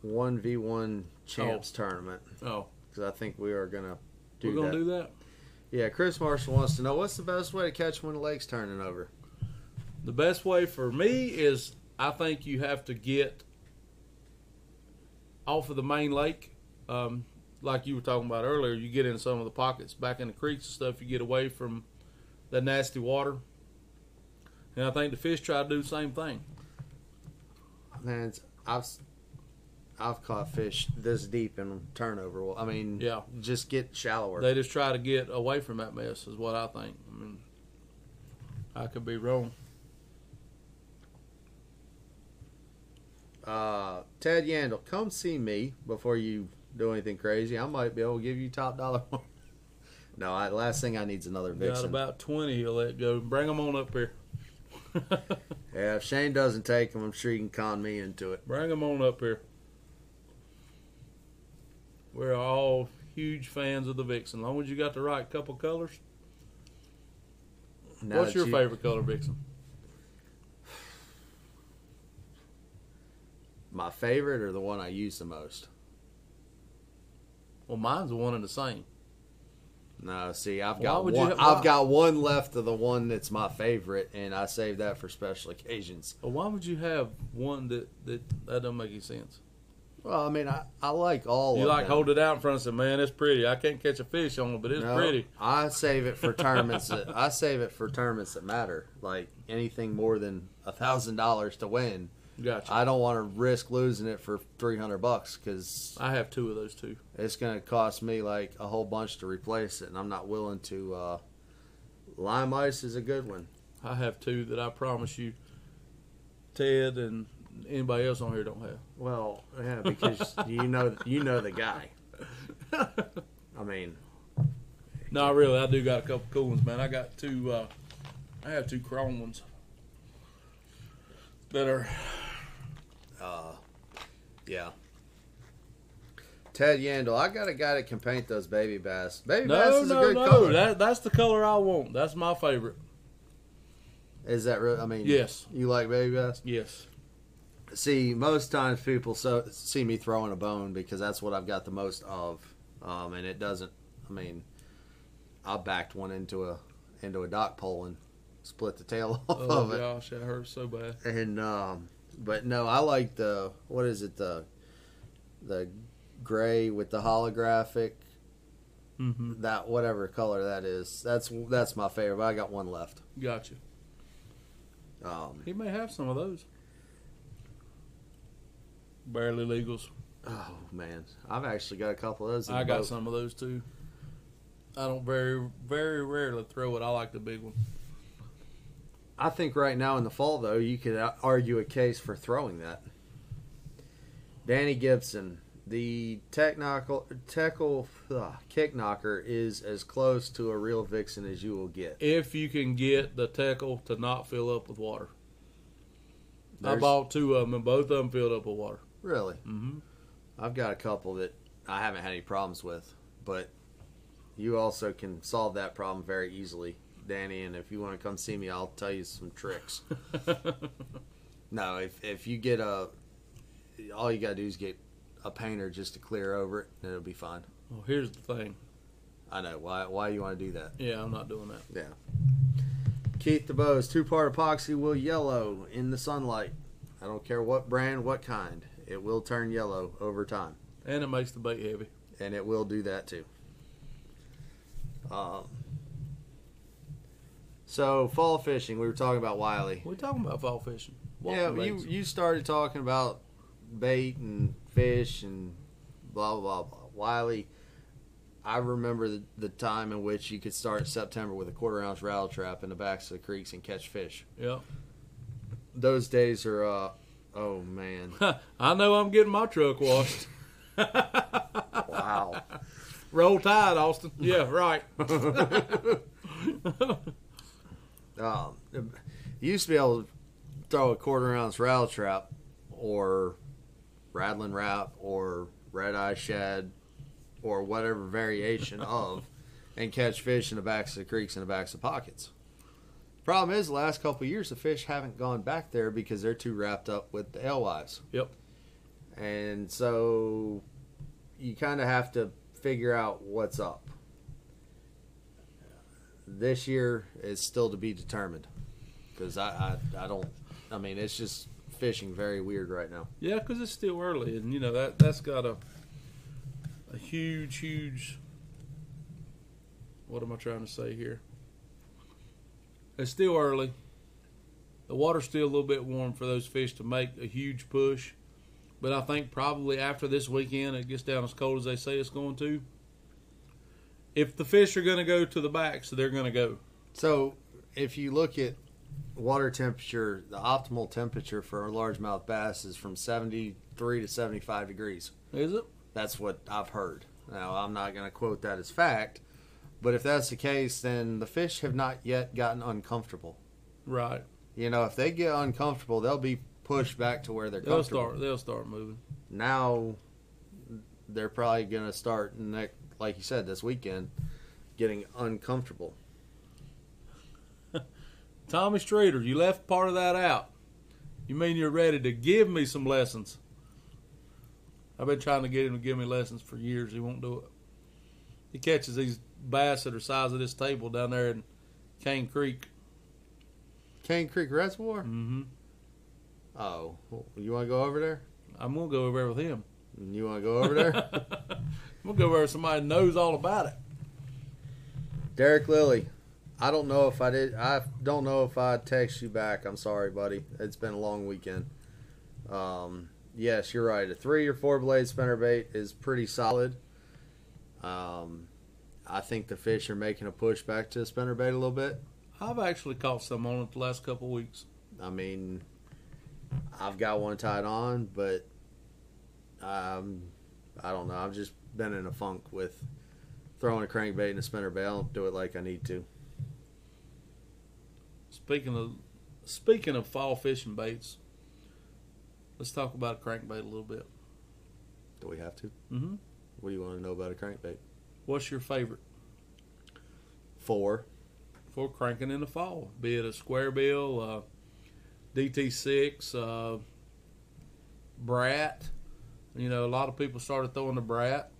One v one champs tournament Oh, because I think we are going to do we're going to do that? Yeah, Chris Marshall wants to know what's the best way to catch when the lake's turning over. The best way for me is I think you have to get off of the main lake. Um, like you were talking about earlier, you get in some of the pockets back in the creeks and stuff, you get away from the nasty water. And I think the fish try to do the same thing. Man, I've I've caught fish this deep in turnover. Well, I mean, Yeah. just get shallower. They just try to get away from that mess, is what I think. I mean, I could be wrong. uh, Ted Yandel, come see me before you do anything crazy. I might be able to give you top dollar. no, I, last thing I need is another Got vixen. about 20 he'll let go. Bring them on up here. Yeah, if Shane doesn't take him, I'm sure he can con me into it. Bring them on up here. We're all huge fans of the Vixen. As long as you got the right couple colors. Now What's your you- favorite color, Vixen? my favorite or the one I use the most? Well, mine's one and the same. No, see, I've got one. have- I've got one left of the one that's my favorite, and I save that for special occasions. But why would you have one that that that doesn't make any sense? Well, I mean, I, I like all. You of like them. hold it out in front and say, "Man, it's pretty. I can't catch a fish on it, but it's No, pretty." I save it for tournaments. that, I save it for tournaments that matter, like anything more than a thousand dollars to win. Gotcha. I don't want to risk losing it for three hundred bucks because I have two of those too. it's going to cost me like a whole bunch to replace it, and I'm not willing to. Uh, lime ice is a good one. I have two that I promise you, Ted and anybody else on here don't have. Well, yeah, because you know you know the guy. I mean, No, really, I do got a couple cool ones, man. I got two. Uh, I have two chrome ones that are. Uh, yeah. Ted Yandel, I got a guy that can paint those baby bass. Baby bass No, is a good no. color. That that's the color I want. That's my favorite. Is that real? I mean, Yes. You like baby bass? Yes. See, most times people so, see me throwing a bone because that's what I've got the most of, um, and it doesn't. I mean, I backed one into a into a dock pole and split the tail off Oh of it. gosh, that hurts so bad. And um, but no, I like the what is it the the gray with the holographic Mm-hmm. that whatever color that is. That's that's my favorite. I got one left. Gotcha. Um, He may have some of those. Barely legals. oh man, I've actually got a couple of those. in I got boat. some of those too. I don't very, very rarely throw it. I like the big one. I think right now in the fall, though, you could argue a case for throwing that. Danny Gibson, the technical tackle ugh, kick knocker, is as close to a real vixen as you will get. If you can get the tackle to not fill up with water. I bought two of them, and both of them filled up with water. Really, Mm-hmm. I've got a couple that I haven't had any problems with, but you also can solve that problem very easily, Danny. And if you want to come see me, I'll tell you some tricks. No, if if you get a, all you gotta do is get a painter just to clear over it, and it'll be fine. well, here's the thing. I know why. Why you want to do that? Yeah, I'm not doing that. Yeah. Keith DeBose, two part epoxy will yellow in the sunlight. I don't care what brand, what kind. It will turn yellow over time, And it makes the bait heavy. and it will do that too. Um. So fall fishing, we were talking about Wylie. We're talking about fall fishing. Walking Yeah, you baits. you started talking about bait and fish and blah blah blah blah. Wylie, I remember the, the time in which you could start in September with a quarter ounce rattle trap in the backs of the creeks and catch fish. Yeah. Those days are, uh, oh man, I know I'm getting my truck washed. wow. Roll Tide, Austin. Yeah, right. Um, you used to be able to throw a quarter ounce rattle trap or rattling rap or red eye shad or whatever variation of and catch fish in the backs of the creeks and the backs of pockets. Problem is, the last couple of years, the fish haven't gone back there because they're too wrapped up with the alewives. Yep. And so you kind of have to figure out what's up. This year is still to be determined because I, I, I don't, I mean, it's just fishing very weird right now. Yeah, because it's still early, and you know that that's got a a huge, huge. What am I trying to say here? It's still early. The water's still a little bit warm for those fish to make a huge push, but I think probably after this weekend it gets down as cold as they say it's going to. If the fish are going to go to the back, so they're going to go. So if you look at water temperature, the optimal temperature for a largemouth bass is from 73 to 75 degrees. Is it? That's what I've heard. Now, I'm not going to quote that as fact, but if that's the case, then the fish have not yet gotten uncomfortable. Right. You know, if they get uncomfortable, they'll be pushed back to where they're They'll comfortable. start. They'll start moving. Now, they're probably going to start next, like you said, this weekend, getting uncomfortable. Tommy Streeter, you left part of that out. You mean you're ready to give me some lessons? I've been trying to get him to give me lessons for years. He won't do it. He catches these bass that are size of this table down there in Cane Creek. Cane Creek Reservoir. Mm-hmm. Oh, you want to go over there? I'm gonna go over there with him. You want to go over there? I'm gonna go over where somebody knows all about it. Derek Lilly. I don't know if I did. I don't know if I text you back. I'm sorry, buddy. It's been a long weekend. Um, yes, you're right. A three or four blade spinner bait is pretty solid. Um, I think the fish are making a push back to the spinner bait a little bit. I've actually caught some on it the last couple weeks. I mean, I've got one tied on, but um, I don't know. I've just been in a funk with throwing a crankbait and a spinner don't do it like I need to. Speaking of speaking of fall fishing baits, let's talk about a crankbait a little bit. Do we have to? Mm-hmm. What do you want to know about a crankbait? What's your favorite Four. for cranking in the fall? Be it a square bill, uh, DT6, uh, Brat. You know, a lot of people started throwing the Brat.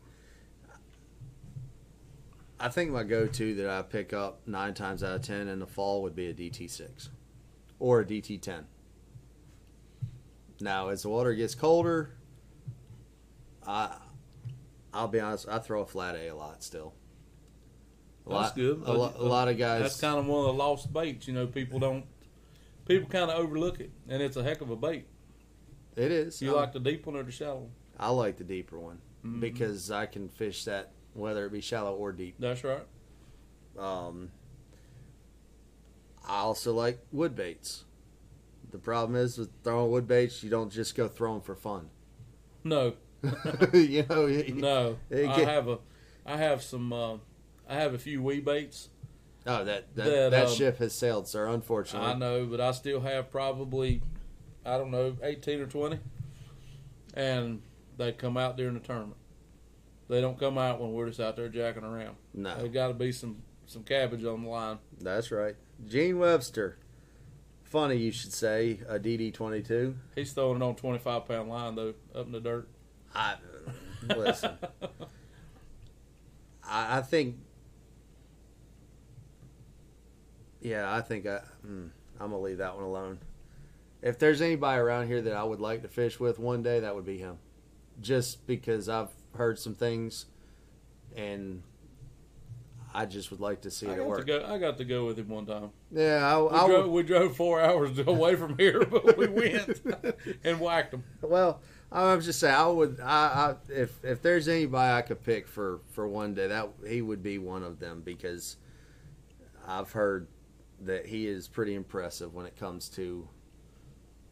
I think my go-to that I pick up nine times out of ten in the fall would be a DT6 or a DT10. Now, as the water gets colder, I I'll be honest, I throw a flat A a lot still. A That's lot, good. A, lo- a lot of guys. That's kind of one of the lost baits. You know, people don't. People kind of overlook it, and it's a heck of a bait. it is. You I'm- like the deep one or the shallow one? I like the deeper one Mhm. because I can fish that whether it be shallow or deep. That's right. Um, I also like wood baits. The problem is with throwing wood baits, you don't just go throw them for fun. No, you know, you- no. It I have a, I have some. Uh, I have a few wee baits. Oh, that that, That, that um, ship has sailed, sir. Unfortunately, I know, but I still have probably, I don't know, eighteen or twenty, and they come out during the tournament. They don't come out when we're just out there jacking around. no, There's got to be some some cabbage on the line. that's right. Gene Webster, funny you should say a DD twenty two. He's throwing it on twenty five pound line though, up in the dirt. I listen. I, I think. Yeah, I think I. Mm, I'm gonna leave that one alone. If there's anybody around here that I would like to fish with one day, that would be him. Just because I've heard some things, and I just would like to see I it got at to work. go. I got to go with him one time. Yeah, I, We, I drove, we drove four hours away from here, but we went and whacked him. Well, I was just saying, I would. I, I if if there's anybody I could pick for for one day, that he would be one of them because I've heard that he is pretty impressive when it comes to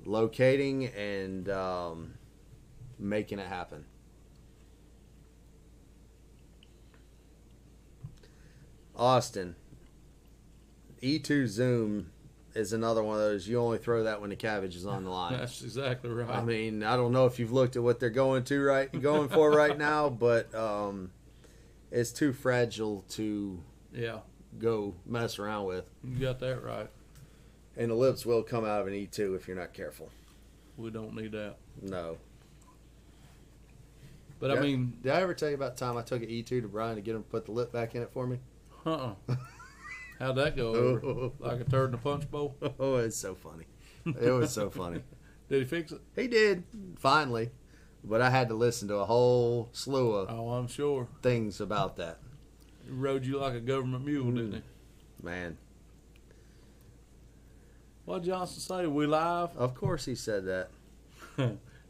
locating and um, making it happen. Austin, E2 Zoom is another one of those. You only throw that when the cabbage is on the line. That's exactly right. I mean, I don't know if you've looked at what they're going to right going for right now, but um, it's too fragile to yeah, go mess around with. you got that right. And the lips will come out of an E2 if you're not careful. We don't need that. No. But. I mean, Did I ever tell you about the time I took an E2 to Brian to get him to put the lip back in it for me? Uh-uh. How'd that go over? Like a turd in a punch bowl? oh, it's so funny. It was so funny. Did he fix it? He did, finally. But I had to listen to a whole slew of Oh, I'm sure. things about that. He rode you like a government mule, didn't he? Hmm. Man, What Johnson say? We live? of course he said that.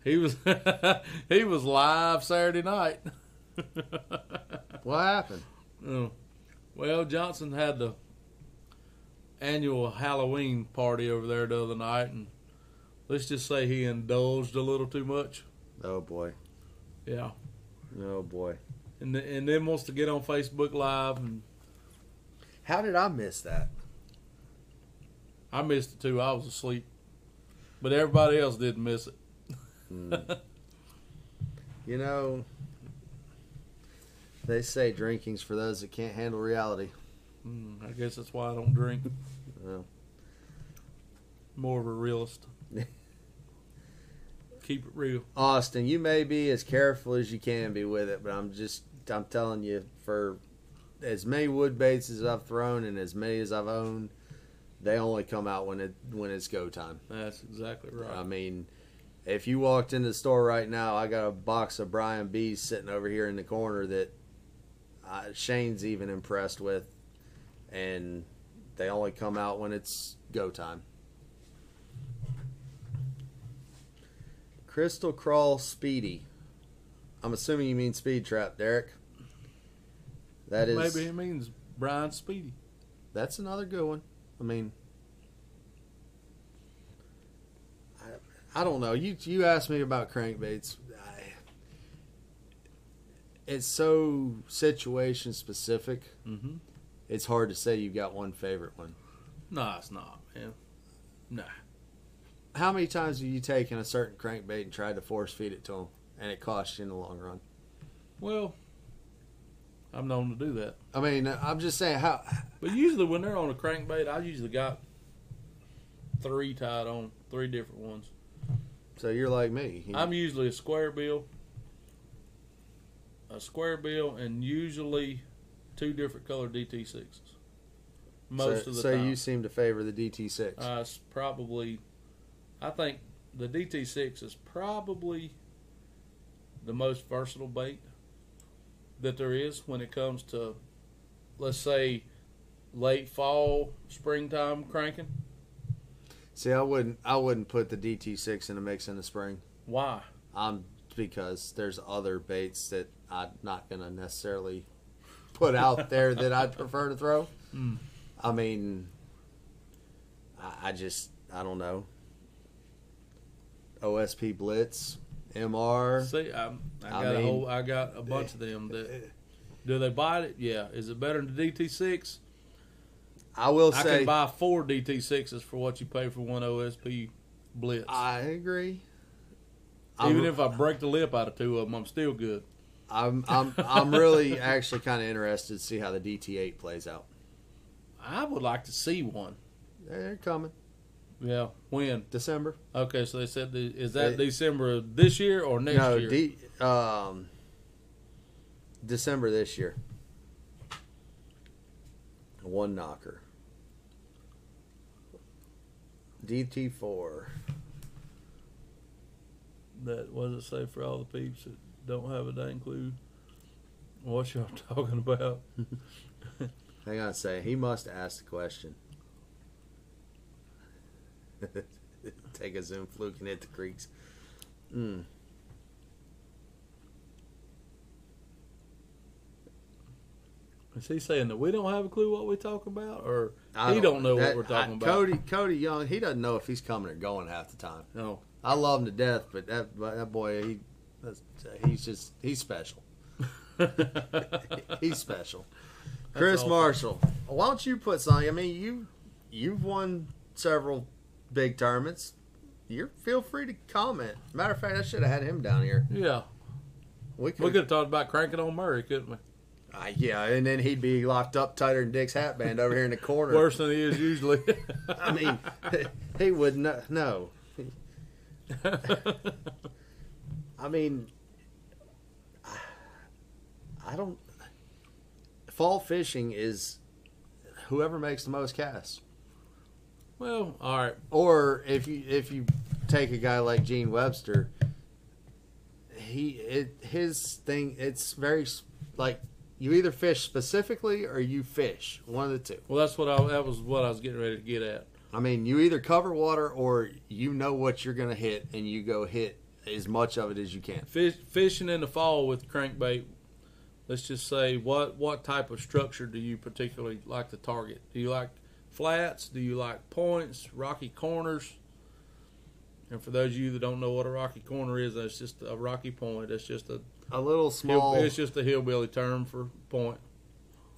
He was he was live Saturday night. What happened? Oh. Well, Johnson had the annual Halloween party over there the other night, and let's just say he indulged a little too much. Oh boy. Yeah, Oh boy. and th- and then wants to get on Facebook Live, and How did I miss that? I missed it too. I was asleep, but everybody else didn't miss it. Mm. you know, they say drinking's for those that can't handle reality. Mm, I guess that's why I don't drink. Well, More of a realist. keep it real. Austin, you may be as careful as you can be with it, but I'm just I'm telling you for as many wood baits as I've thrown and as many as I've owned, they only come out when it when it's go time. That's exactly right. I mean, if you walked into the store right now, I got a box of Brian B's sitting over here in the corner that uh, Shane's even impressed with, and they only come out when it's go time. Crystal Crawl Speedy. I'm assuming you mean Speed Trap, Derek. That is Maybe it means Brian Speedy. that's another good one. I mean, I, I don't know. You you asked me about crankbaits. It's so situation specific. Mm-hmm. It's hard to say you've got one favorite one. No, it's not, man. Nah. How many times have you taken a certain crankbait and tried to force feed it to them, and it cost you in the long run? Well, I'm known to do that. I mean, I'm just saying how. But usually when they're on a crankbait, I usually got three tied on, three different ones. So you're like me. You- I'm usually a square bill, a square bill, and usually two different color DT6s. Most so, of the so time. you seem to favor the DT6. Uh, it's probably, I think the DT6 is probably the most versatile bait that there is when it comes to, let's say, late fall, springtime cranking. See, I wouldn't. I wouldn't put the DT6 in the mix in the spring. Why? Um, because there's other baits that I'm not gonna necessarily put out there that I'd prefer to throw. Mm. I mean, I, I just I don't know. OSP Blitz, MR. See, I, I I got a whole, I got a bunch of them that. Do they bite it? Yeah. Is it better than the DT6? I will I say can buy four DT6s for what you pay for one OSP Blitz. I agree. Even I'm, if I break the lip out of two of them, I'm still good. I'm I'm I'm really actually kind of interested to see how the DT8 plays out. I would like to see one. They're coming Yeah. When? December. Okay, so they said the, is that They- December this year or next no, year? D, um, December this year. One knocker. DT four. That what does it say for all the peeps that don't have a dang clue? What y'all talking about? Hang on a second. He must ask the question. Take a zoom fluke and hit the creeks. Mm. Is he saying that we don't have a clue what we talk about, or I he don't know that- what we're talking I- about? Cody Cody Young, he doesn't know if he's coming or going half the time. No. I love him to death, but that that boy, he that's, he's just he's special. He's special. Chris awesome. Marshall, why don't you put something? I mean, you you've won several big tournaments. You feel free to comment. Matter of fact, I should have had him down here. yeah, We we could, could have talked about cranking on Murray, couldn't we? uh, yeah, and then he'd be locked up tighter than Dick's hat band over here in the corner. Worse than he is usually. I mean, he would not. No, I mean, I don't. Fall fishing is whoever makes the most casts. well, all right. Or if you if you take a guy like Gene Webster, he it his thing it's very like you either fish specifically or you fish one of the two. Well, that's what I that was what I was getting ready to get at. I mean, you either cover water or you know what you're gonna hit and you go hit as much of it as you can. Fish, fishing in the fall with crankbait. Let's just say what what type of structure do you particularly like to target? Do you like flats? Do you like points? Rocky corners? And for those of you that don't know what a rocky corner is, that's just a rocky point. That's just a A little hill, small, it's just a hillbilly term for point.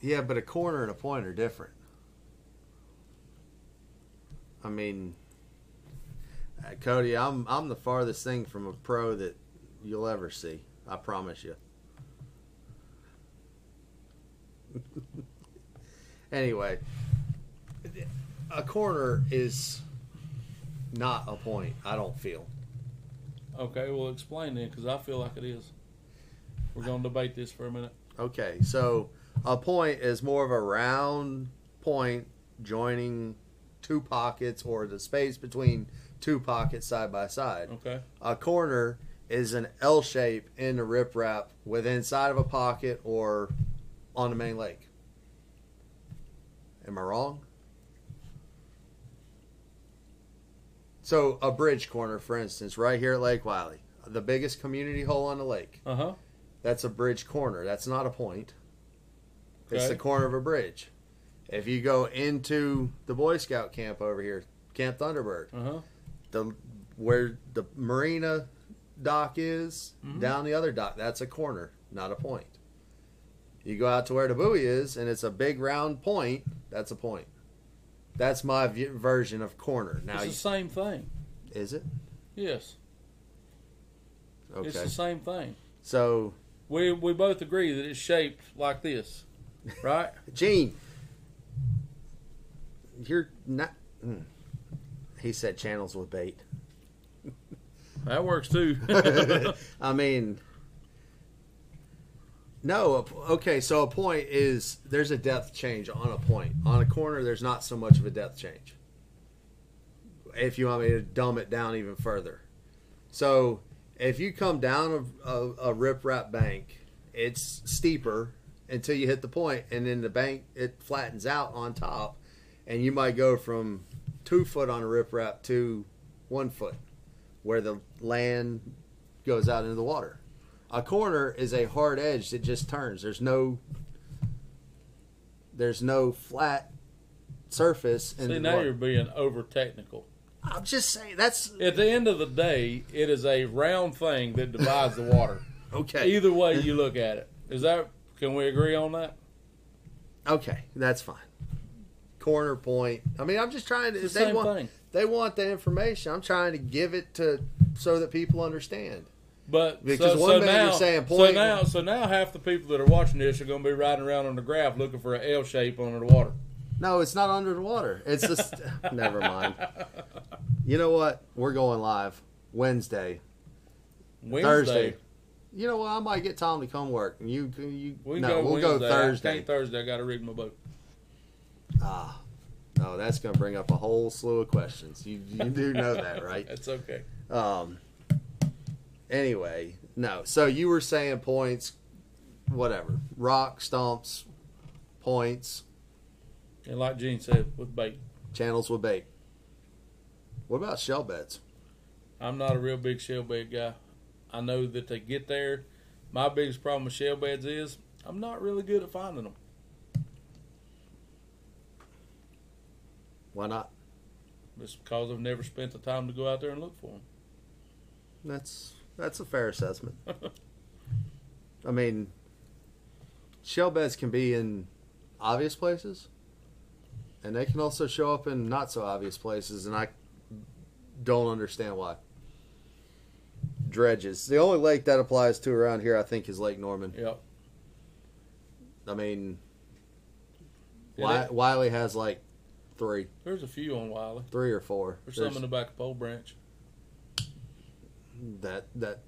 yeah, but a corner and a point are different. I mean, uh, Cody, I'm I'm the farthest thing from a pro that you'll ever see. I promise you. anyway, a corner is not a point. I don't feel. Okay, well, explain then, because I feel like it is. We're going to debate this for a minute. Okay, so a point is more of a round point joining two pockets or the space between two pockets side by side. Okay. A corner is an L shape in the riprap with inside of a pocket or on the main lake. Am I wrong? So a bridge corner, for instance, right here at Lake Wylie, the biggest community hole on the lake. Uh huh. That's a bridge corner. That's not a point. It's Okay. the corner of a bridge. If you go into the Boy Scout camp over here, Camp Thunderbird, Uh huh. the where the marina dock is, Mhm. down the other dock, that's a corner, not a point. You go out to where the buoy is, and it's a big round point. That's a point. That's my v- version of corner. Now, It's the same thing. is it Yes. Okay. It's the same thing. So, We we both agree that it's shaped like this, right? Gene, you're not. hmm. He said channels with bait. that works too. I mean, no. Okay, so a point is there's a depth change on a point. On a corner, there's not so much of a depth change. If you want me to dumb it down even further, so if you come down a, a, a riprap bank, it's steeper until you hit the point, and then the bank it flattens out on top, and you might go from two foot on a riprap to one foot, where the land goes out into the water. A corner is a hard edge that just turns. There's no there's no flat surface in See, the now water. you're being over technical. I'm just saying that's At the end of the day, it is a round thing that divides the water. okay. Either way you look at it, is that? Can we agree on that? Okay, that's fine. Corner point. I mean, I'm just trying to. It's the they same want, thing. they want the information. I'm trying to give it to so that people understand. But Because so, one so minute now, you're saying so point- now, so now half the people that are watching this are going to be riding around on the graph looking for an L shape under the water. No, it's not under the water. It's just. never mind. You know what? We're going live Wednesday. Wednesday, Thursday. You know what? I might get Tom to come work. And you, you. we can no, go we'll Wednesday. go I Thursday. can't Thursday. I got to rig my boat. Ah, no, that's going to bring up a whole slew of questions. You, you do know that, right? That's okay. Um. Anyway, no. So you were saying points, whatever, rock stumps, points, And like Gene said, with bait, channels with bait. What about shell beds? I'm not a real big shell bed guy. I know that they get there. My biggest problem with shell beds is I'm not really good at finding them. Why not? It's because I've never spent the time to go out there and look for them. That's that's a fair assessment. I mean, shell beds can be in obvious places, and they can also show up in not so obvious places, and I don't understand why. Dredges. The only lake that applies to around here, I think, is Lake Norman. Yep. I mean, Wylie has like three, There's a few on Wylie. three or four. There's some There's in the back of Pole Branch. that that.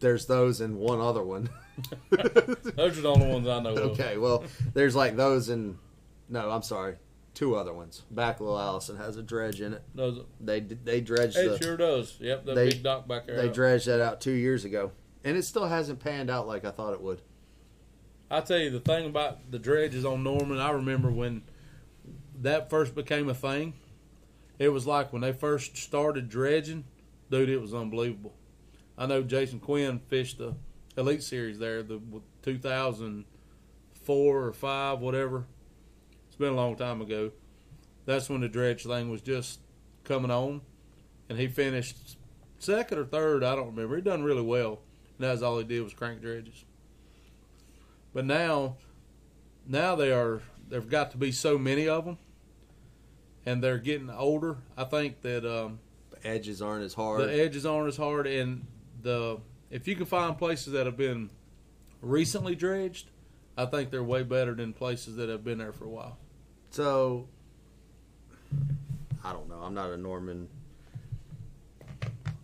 There's those and one other one. Those are the only ones I know of. Okay, well, there's like those and no, I'm sorry, two other ones. Back Little Allison has a dredge in it. Those, They they dredged it the, sure does. Yep, the They- big dock back there. they dredged that out two years ago, and it still hasn't panned out like I thought it would. I tell you the thing about the dredges on Norman. I remember when that first became a thing. It was like when they first started dredging, dude. It was unbelievable. I know Jason Quinn fished the Elite Series there, the 2004 or five, whatever. It's been a long time ago. That's when the dredge thing was just coming on, and he finished second or third. I don't remember. He done really well, and that's all he did was crank dredges. But now, now they are. There've got to be so many of them, and they're getting older. I think that um, The edges aren't as hard. the edges aren't as hard, and the if you can find places that have been recently dredged, I think they're way better than places that have been there for a while. so I don't know. I'm not a Norman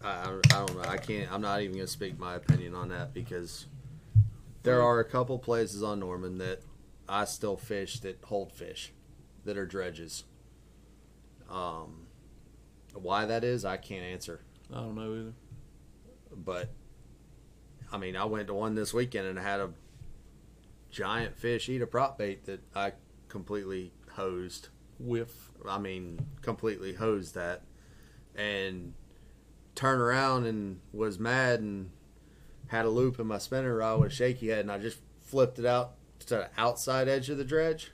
I, I I don't know. I can't. I'm not even gonna speak my opinion on that because there are a couple places on Norman that I still fish that hold fish that are dredges. Um, why that is, I can't answer. I don't know either. But I mean, I went to one this weekend and had a giant fish eat a prop bait that I completely hosed. Whiff. I mean, completely hosed that, and turned around and was mad and had a loop in my spinner rod with a shaky head, and I just flipped it out to the outside edge of the dredge,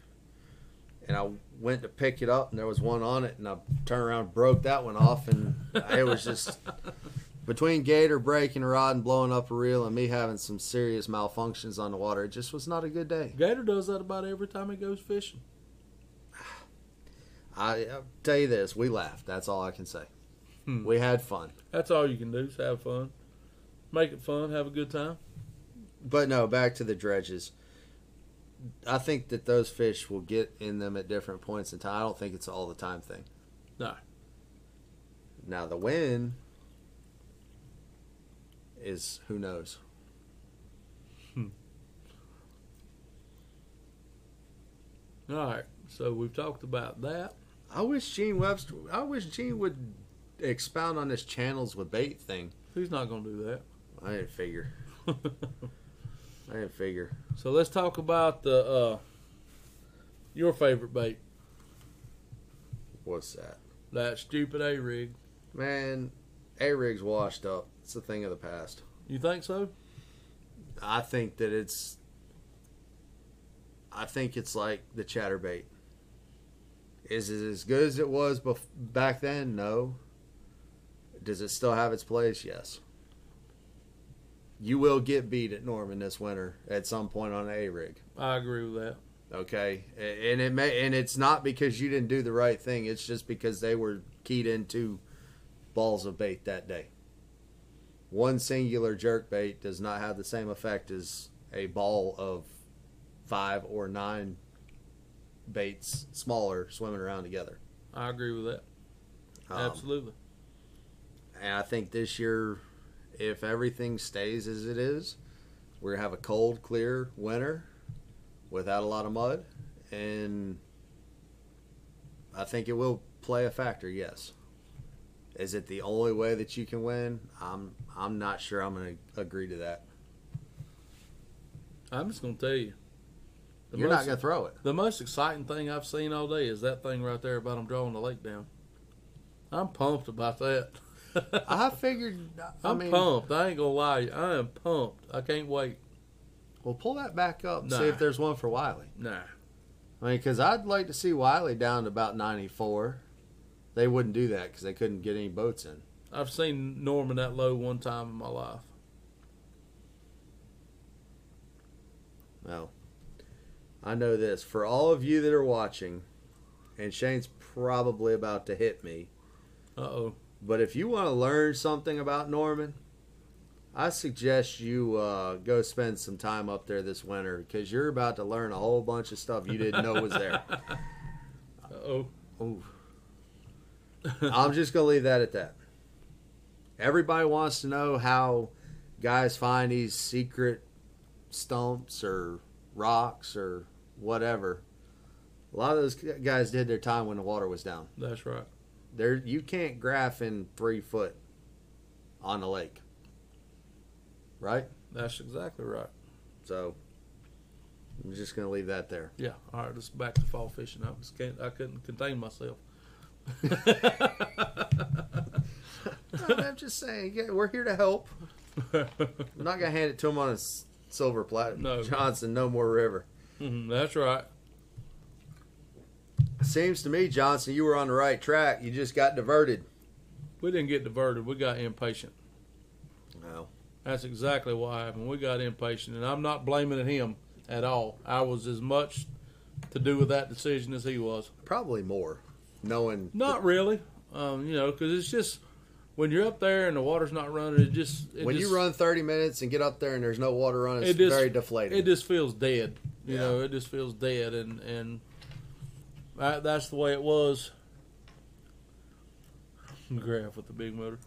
and I went to pick it up, and there was one on it, and I turned around, and broke that one off, and it was just between Gator breaking a rod and blowing up a reel, and me having some serious malfunctions on the water. It just was not a good day. Gator does that about every time he goes fishing. I I'll tell you this: we laughed. That's all I can say. Hmm. We had fun. That's all you can do is have fun. Make it fun, have a good time. But no, back to the dredges. I think that those fish will get in them at different points in time. I don't think it's all the time thing. No. Now the wind is who knows. Hmm. All right. So we've talked about that. I wish Gene Webster. I wish Gene would expound on this channels with bait thing. He's not going to do that. I didn't figure. I didn't figure. so let's talk about the uh, your favorite bait, What's that? that stupid A rig. Man, A rig's washed up. It's a thing of the past. You think so? I think that it's. I think it's like the chatterbait. Is it as good as it was bef- back then? No. Does it still have its place? Yes. You will get beat at Norman this winter at some point on a rig. I agree with that. Okay, and it may, and it's not because you didn't do the right thing. It's just because they were keyed into balls of bait that day. One singular jerk bait does not have the same effect as a ball of five or nine baits smaller swimming around together. I agree with that. Um, Absolutely. And I think this year, if everything stays as it is, we're gonna have a cold, clear winter without a lot of mud, and I think it will play a factor. Yes. Is it the only way that you can win? I'm I'm not sure. I'm gonna agree to that. I'm just going to tell you. You're most, not gonna throw it. The most exciting thing I've seen all day is that thing right there about them drawing the lake down. I'm pumped about that. I figured. I I'm mean, pumped. I ain't gonna lie. I am pumped. I can't wait. well, pull that back up and Nah. see if there's one for Wylie. Nah. I mean, because I'd like to see Wylie down to about 94. They wouldn't do that because they couldn't get any boats in. I've seen Norman that low one time in my life. Well, I know this. For all of you that are watching, and Shane's probably about to hit me, Uh oh. But if you want to learn something about Norman, I suggest you uh, go spend some time up there this winter because you're about to learn a whole bunch of stuff you didn't know was there. Uh oh. I'm just going to leave that at that. Everybody wants to know how guys find these secret stumps or rocks or whatever. A lot of those guys did their time when the water was down. That's right. There, you can't graph in three foot on the lake, right? That's exactly right. So I'm just going to leave that there. Yeah. All right. Let's back to fall fishing. I just can't. I couldn't contain myself. I'm just saying, yeah, we're here to help. I'm not going to hand it to him on a silver platter. No. Johnson, no more river. Mhm, That's right. Seems to me, Johnson, you were on the right track. You just got diverted. We didn't get diverted. We got impatient. No. That's exactly what happened. We got impatient, and I'm not blaming him at all. I was as much to do with that decision as he was. Probably more, knowing. Not really, um, you know, because it's just when you're up there and the water's not running, it just it when just, you run 30 minutes and get up there and there's no water running, it's It just- very deflating. it just feels dead. You Yeah. know, it just feels dead, and and that, that's the way it was. Graph with the big motor.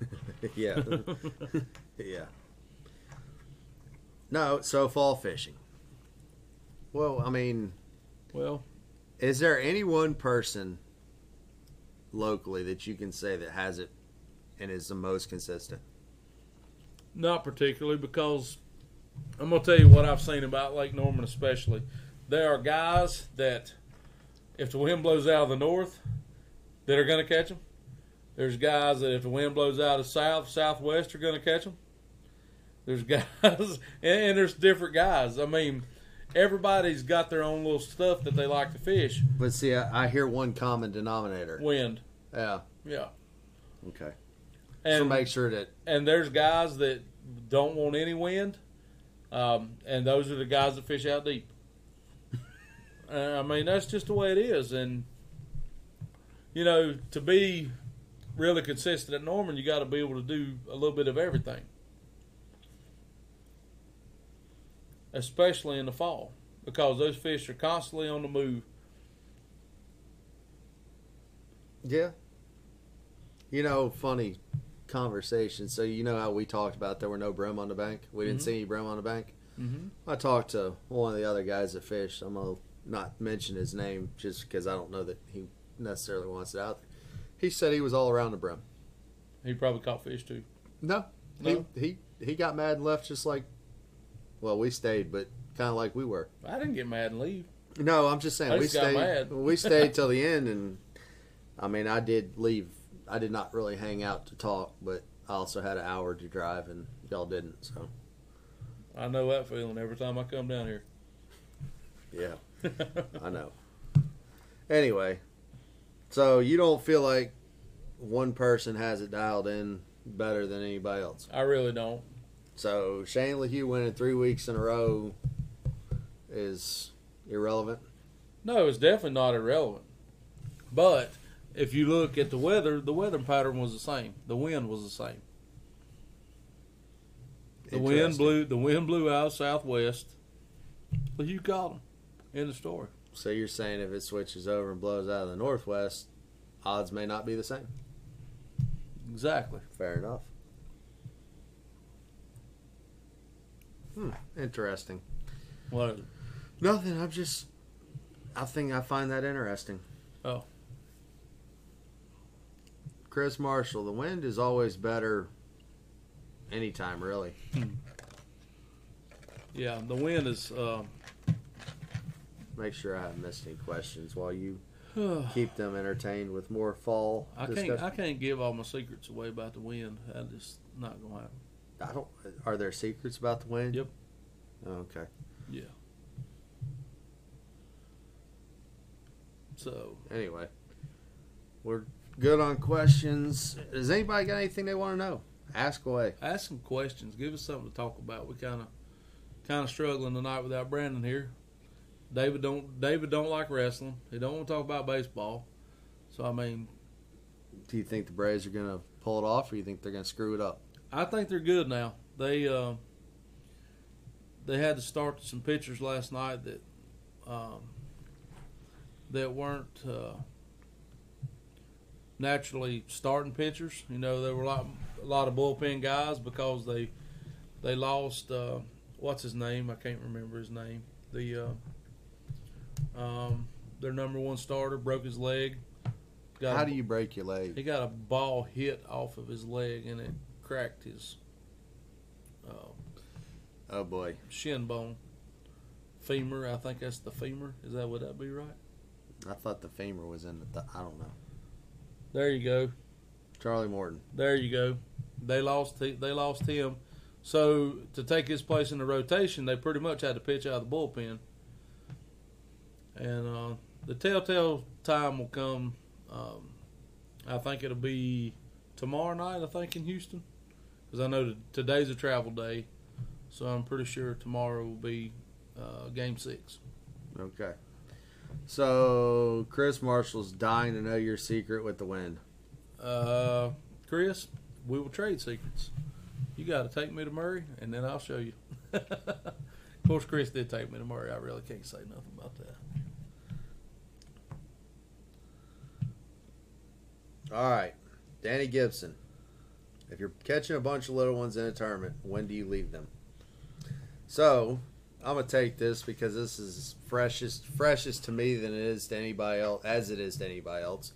yeah. yeah. No, so fall fishing. Well, I mean, Well, is there any one person locally that you can say that has it and is the most consistent? not particularly because I'm gonna tell you what I've seen about Lake Norman, especially. There are guys that, if the wind blows out of the north, that are gonna catch them. There's guys that if the wind blows out of south, southwest, are gonna catch them. There's guys, and, and there's different guys. I mean, everybody's got their own little stuff that they like to fish. But see, I, I hear one common denominator. Wind, Yeah. yeah. Okay. And so make sure that and there's guys that don't want any wind, um, and those are the guys that fish out deep. Uh, I mean, that's just the way it is, and you know, to be really consistent at Norman, you got to be able to do a little bit of everything, especially in the fall, because those fish are constantly on the move. Yeah. You know, funny conversation. So you know how we talked about there were no brim on the bank. We didn't Mhm. see any brim on the bank. Mm-hmm. I talked to one of the other guys that fished. I'm gonna not mention his name just because I don't know that he necessarily wants it out there. He said he was all around the brim. He probably caught fish too. No, No? he he he got mad and left just like. Well, we stayed, but kind of like we were. I didn't get mad and leave. No, I'm just saying I we just stayed. mad. We stayed till the end, and I mean, I did leave. I did not really hang out to talk, but I also had an hour to drive, and y'all didn't. So I know that feeling every time I come down here. yeah, I know. Anyway, so you don't feel like one person has it dialed in better than anybody else. I really don't. So Shane LaHue winning three weeks in a row is irrelevant. No, it's definitely not irrelevant. But if you look at the weather, the weather pattern was the same. The wind was the same. The wind blew. The wind blew out southwest. But you caught them in the story. So you're saying if it switches over and blows out of the northwest, odds may not be the same. Exactly. Fair enough. Hmm. Interesting. What? Nothing. I'm just. I think I find that interesting. Oh. Chris Marshall, the wind is always better. Anytime, really. Yeah, the wind is. Uh, Make sure I haven't missed any questions while you keep them entertained with more fall I can't. discussion. I can't give all my secrets away about the wind. That is just not gonna happen. I don't. Are there secrets about the wind? Yep. Okay. Yeah. So Anyway, we're good on questions. Does anybody got anything they want to know? Ask away. ask some questions. Give us something to talk about. We kind of kind of struggling tonight without Brandon here. David don't David don't like wrestling. He don't want to talk about baseball. So I mean, Do you think the Braves are going to pull it off, or you think they're going to screw it up? I think they're good now. They uh, they had to start some pitchers last night that um, that weren't uh, naturally starting pitchers. You know, there were a lot a lot of bullpen guys because they they lost uh, what's his name? I can't remember his name. The uh, um, their number one starter broke his leg. Got How a- do you break your leg? he got a ball hit off of his leg and it cracked his uh, Oh boy, shin bone, femur. I think that's the femur. Is that would that be right? I thought the femur was in the. Th- I don't know. There you go. Charlie Morton. There you go. They lost. He, they lost him. So to take his place in the rotation, they pretty much had to pitch out of the bullpen. And uh, the telltale time will come. Um, I think it'll be tomorrow night. I think in Houston, because I know that today's a travel day, so I'm pretty sure tomorrow will be uh, Game Six. Okay. So Chris Marshall's dying to know your secret with the wind. Uh, Chris, we will trade secrets. You got to take me to Murray, and then I'll show you. of course, Chris did take me to Murray. I really can't say nothing about that. All right, Danny Gibson. If you're catching a bunch of little ones in a tournament, when do you leave them? So I'm gonna take this because this is freshest freshest to me than it is to anybody else, as it is to anybody else.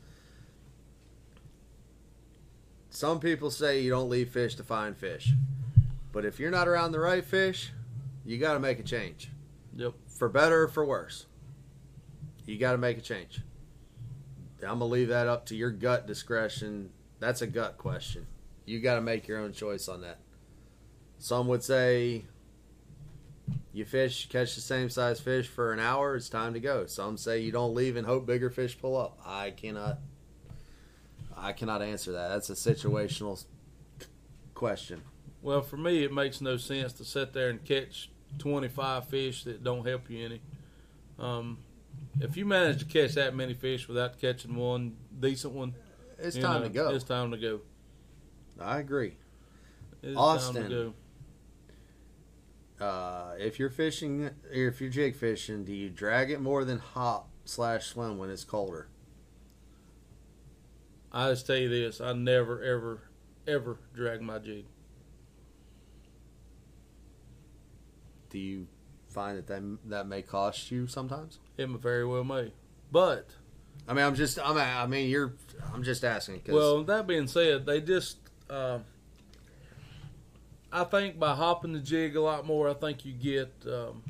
Some people say you don't leave fish to find fish, but if you're not around the right fish, you got to make a change. Yep. For better or for worse, you got to make a change. I'm gonna leave that up to your gut discretion. That's a gut question. You got to make your own choice on that. Some would say you fish, catch the same size fish for an hour, it's time to go. Some say you don't leave and hope bigger fish pull up. I cannot I cannot answer that. That's a situational question. Well, for me, it makes no sense to sit there and catch 25 fish that don't help you any. Um, if you manage to catch that many fish without catching one decent one, It's time know, to go. It's time to go. I agree. It's time Austin. to go. Uh, if you're fishing, or if you're jig fishing, do you drag it more than hop slash swim when it's colder? I just tell you this: I never, ever, ever drag my jig. Do you find that that, that may cost you sometimes? It may very well may, but I mean, I'm just, I'm, I mean, you're, I'm just asking. Cause Well, that being said, they just. Uh, I think by hopping the jig a lot more, I think you get um,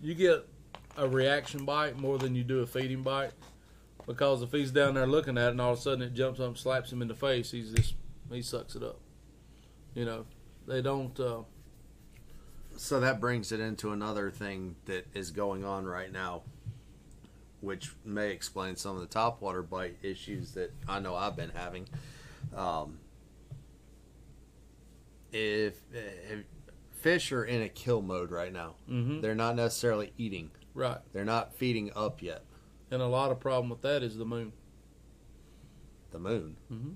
you get a reaction bite more than you do a feeding bite. Because if he's down there looking at it, and all of a sudden it jumps up, and slaps him in the face, he's just he sucks it up. You know, they don't. Uh, So that brings it into another thing that is going on right now, which may explain some of the topwater bite issues that I know I've been having. Um, if, if fish are in a kill mode right now, mhm, they're not necessarily eating. right, They're not feeding up yet. and a lot of problem with that is the moon. The moon. Mhm.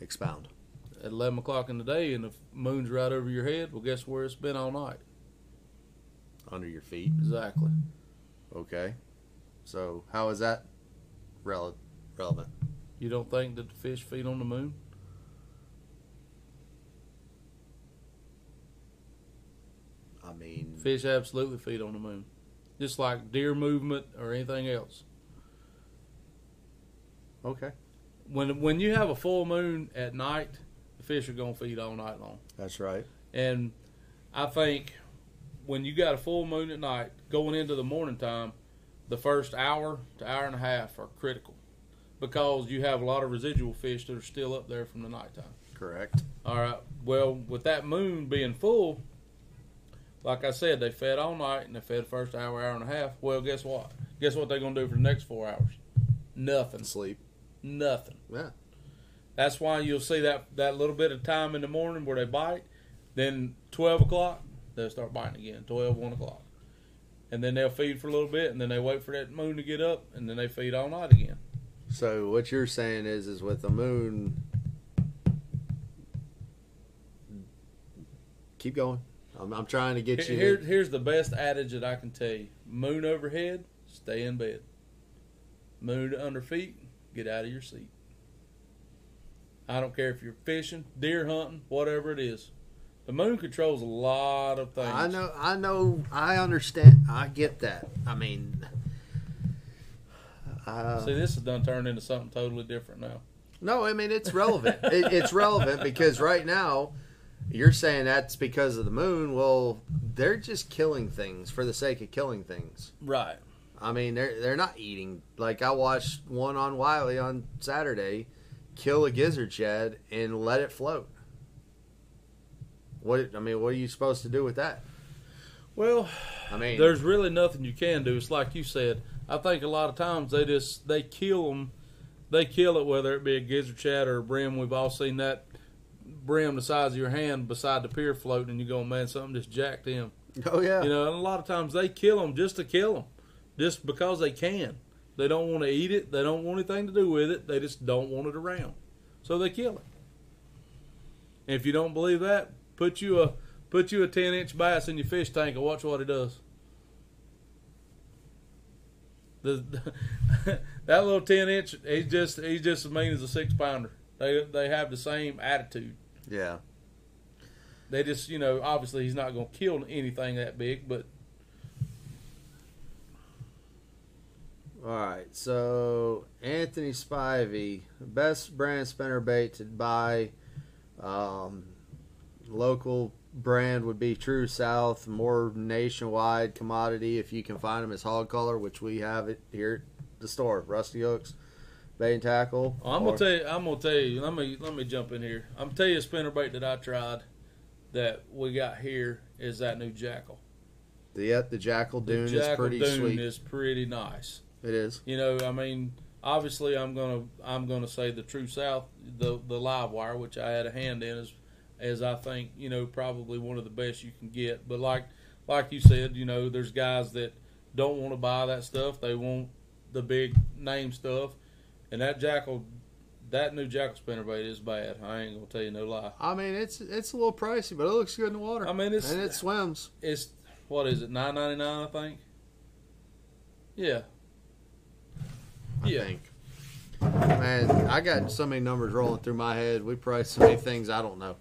Expound. At eleven o'clock in the day, and the moon's right over your head. Well, guess where it's been all night? Under your feet. Exactly. Okay. So how is that rele- relevant? You don't think that the fish feed on the moon? I mean, Fish absolutely feed on the moon, just like deer movement or anything else. okay. When when you have a full moon at night, fish are gonna feed all night long. That's right. And I think when you got a full moon at night, going into the morning time, the first hour to hour and a half are critical because you have a lot of residual fish that are still up there from the nighttime. Correct. All right. Well, with that moon being full, like I said, they fed all night and they fed the first hour, hour and a half. Well, guess what? Guess what they're going to do for the next four hours? Nothing. Sleep. Nothing. Yeah. That's why you'll see that that little bit of time in the morning where they bite. Then twelve o'clock, they'll start biting again. 12, 1 o'clock, and then they'll feed for a little bit, and then they wait for that moon to get up, and then they feed all night again. So what you're saying is, is with the moon. Keep going. I'm, I'm trying to get you. Here, here's the best adage that I can tell you: moon overhead, stay in bed. Moon under feet, get out of your seat. I don't care if you're fishing, deer hunting, whatever it is. The moon controls a lot of things. I know. I know. I understand. I get that. I mean. Uh, See, this has done turned into something totally different now. No, I mean it's relevant. it, it's relevant because right now you're saying that's because of the moon. Well, they're just killing things for the sake of killing things. Right. I mean, they're they're not eating. Like I watched one on Wylie on Saturday, kill a gizzard shad and let it float. What I mean, what are you supposed to do with that? Well, I mean, there's really nothing you can do. It's like you said. I think a lot of times they just they kill them. They kill it whether it be a gizzard shad or a brim. We've all seen that brim the size of your hand beside the pier floating, and you go, man, something just jacked him. oh yeah, You know, and a lot of times they kill them just to kill them, just because they can. They don't want to eat it. They don't want anything to do with it. They just don't want it around, so they kill it. And if you don't believe that, put you a put you a ten inch bass in your fish tank and watch what it does. The, that little ten inch, he's just he's just as mean as a six pounder. They they have the same attitude. Yeah. They just, you know, obviously he's not going to kill anything that big, but All right. So Anthony Spivey, best brand spinner bait to buy. Um, local brand would be True South. More nationwide commodity if you can find them is hog collar, which we have it here at the store. Rusty Hooks, bait and tackle. I'm Or- gonna tell you. I'm gonna tell you. Let me let me jump in here. I'm gonna tell you a spinner bait that I tried that we got here is that new Jackall. the the Jackall Dune the is pretty Dune sweet. is pretty nice. It is. You know, I mean, obviously, I'm gonna I'm gonna say the True South, the the live wire, which I had a hand in, is as I think you know probably one of the best you can get. But like like you said, you know, there's guys that don't want to buy that stuff. They want the big name stuff, and that Jackall. That new Jackall spinnerbait is bad. I ain't gonna tell you no lie. I mean, it's it's a little pricey, but it looks good in the water. I mean, it's and it swims. it's what is it nine ninety nine? I think. Yeah. I Yeah. think. Man, I got so many numbers rolling through my head. We price so many things I don't know.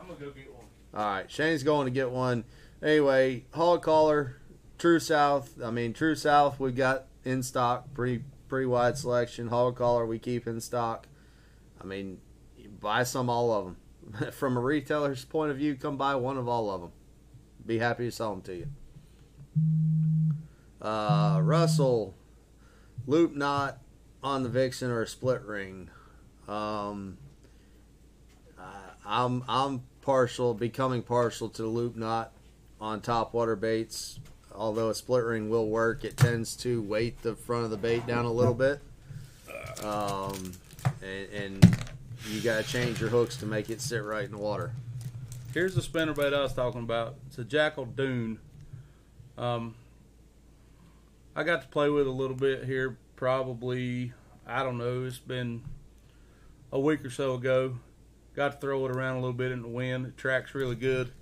I'm gonna go get one. All right, Shane's going to get one. Anyway, hog collar, True South. I mean, True South. We've got in stock, pretty pretty wide selection. Hog collar we keep in stock. I mean, you buy some, all of them. From a retailer's point of view, come buy one of all of them. Be happy to sell them to you. Uh, Russell, loop knot on the Vixen or a split ring. Um, I'm I'm partial, becoming partial to the loop knot on top water baits. Although a split ring will work, it tends to weight the front of the bait down a little bit, um, and, and you got to change your hooks to make it sit right in the water. Here's the spinnerbait I was talking about. It's a Jackall Dune. Um, I got to play with a little bit here. Probably, I don't know. It's been a week or so ago. Got to throw it around a little bit in the wind. It tracks really good.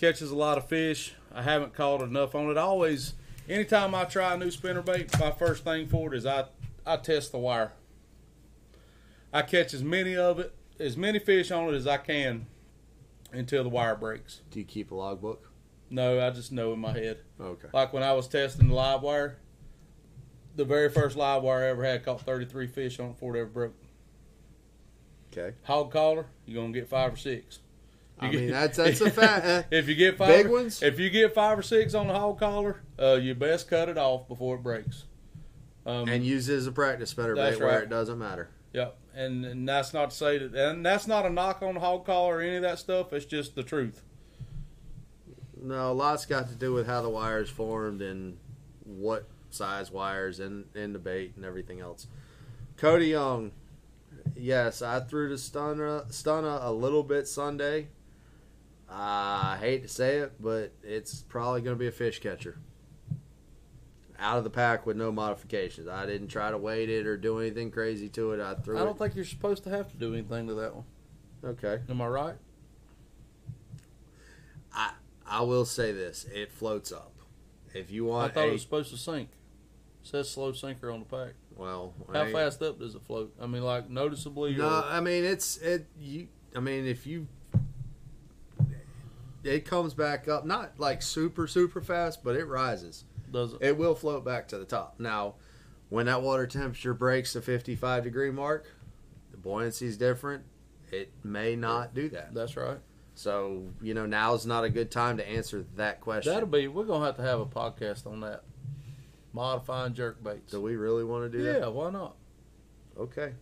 Catches a lot of fish. I haven't caught enough on it. I always, anytime I try a new spinnerbait, my first thing for it is I I test the wire. I catch as many of it, as many fish on it as I can until the wire breaks. Do you keep a logbook? No, I just know in my head. Okay. Like when I was testing the live wire, the very first live wire I ever had caught 33 fish on it before it ever broke. Okay. Hog collar, you're gonna get five or six. I You mean, that's that's a fact. if you get five, Big ones? If you get five or six on the hog collar, uh, you best cut it off before it breaks. Um, and use it as a practice That's bait where it doesn't matter. Yep, and, and that's not to say that, and that's not a knock on the hog collar or any of that stuff. It's just the truth. No, a lot's got to do with how the wire's formed and what size wires in in the bait and everything else. Cody Young, yes, I threw the stunner stunner a little bit Sunday. I hate to say it, but it's probably going to be a fish catcher. Out of the pack with no modifications. I didn't try to weight it or do anything crazy to it. I threw I don't think you're supposed to have to do anything to that one. okay. Am I right? I will say this: it floats up. If you want, I thought a, it was supposed to sink. It says slow sinker on the pack. well, How I- fast up does it float? I mean, like noticeably. No, or, I mean it's it. You, I mean if you, it comes back up, not like super super fast, but it rises. does it? It will float back to the top. Now, when that water temperature breaks the fifty-five degree mark, the buoyancy is different. It may not do that. That's right. So you know now's not a good time to answer that question. That'll be. We're gonna have to have a podcast on that. Modifying jerk baits. Do we really want to do that? Yeah, why not? Okay.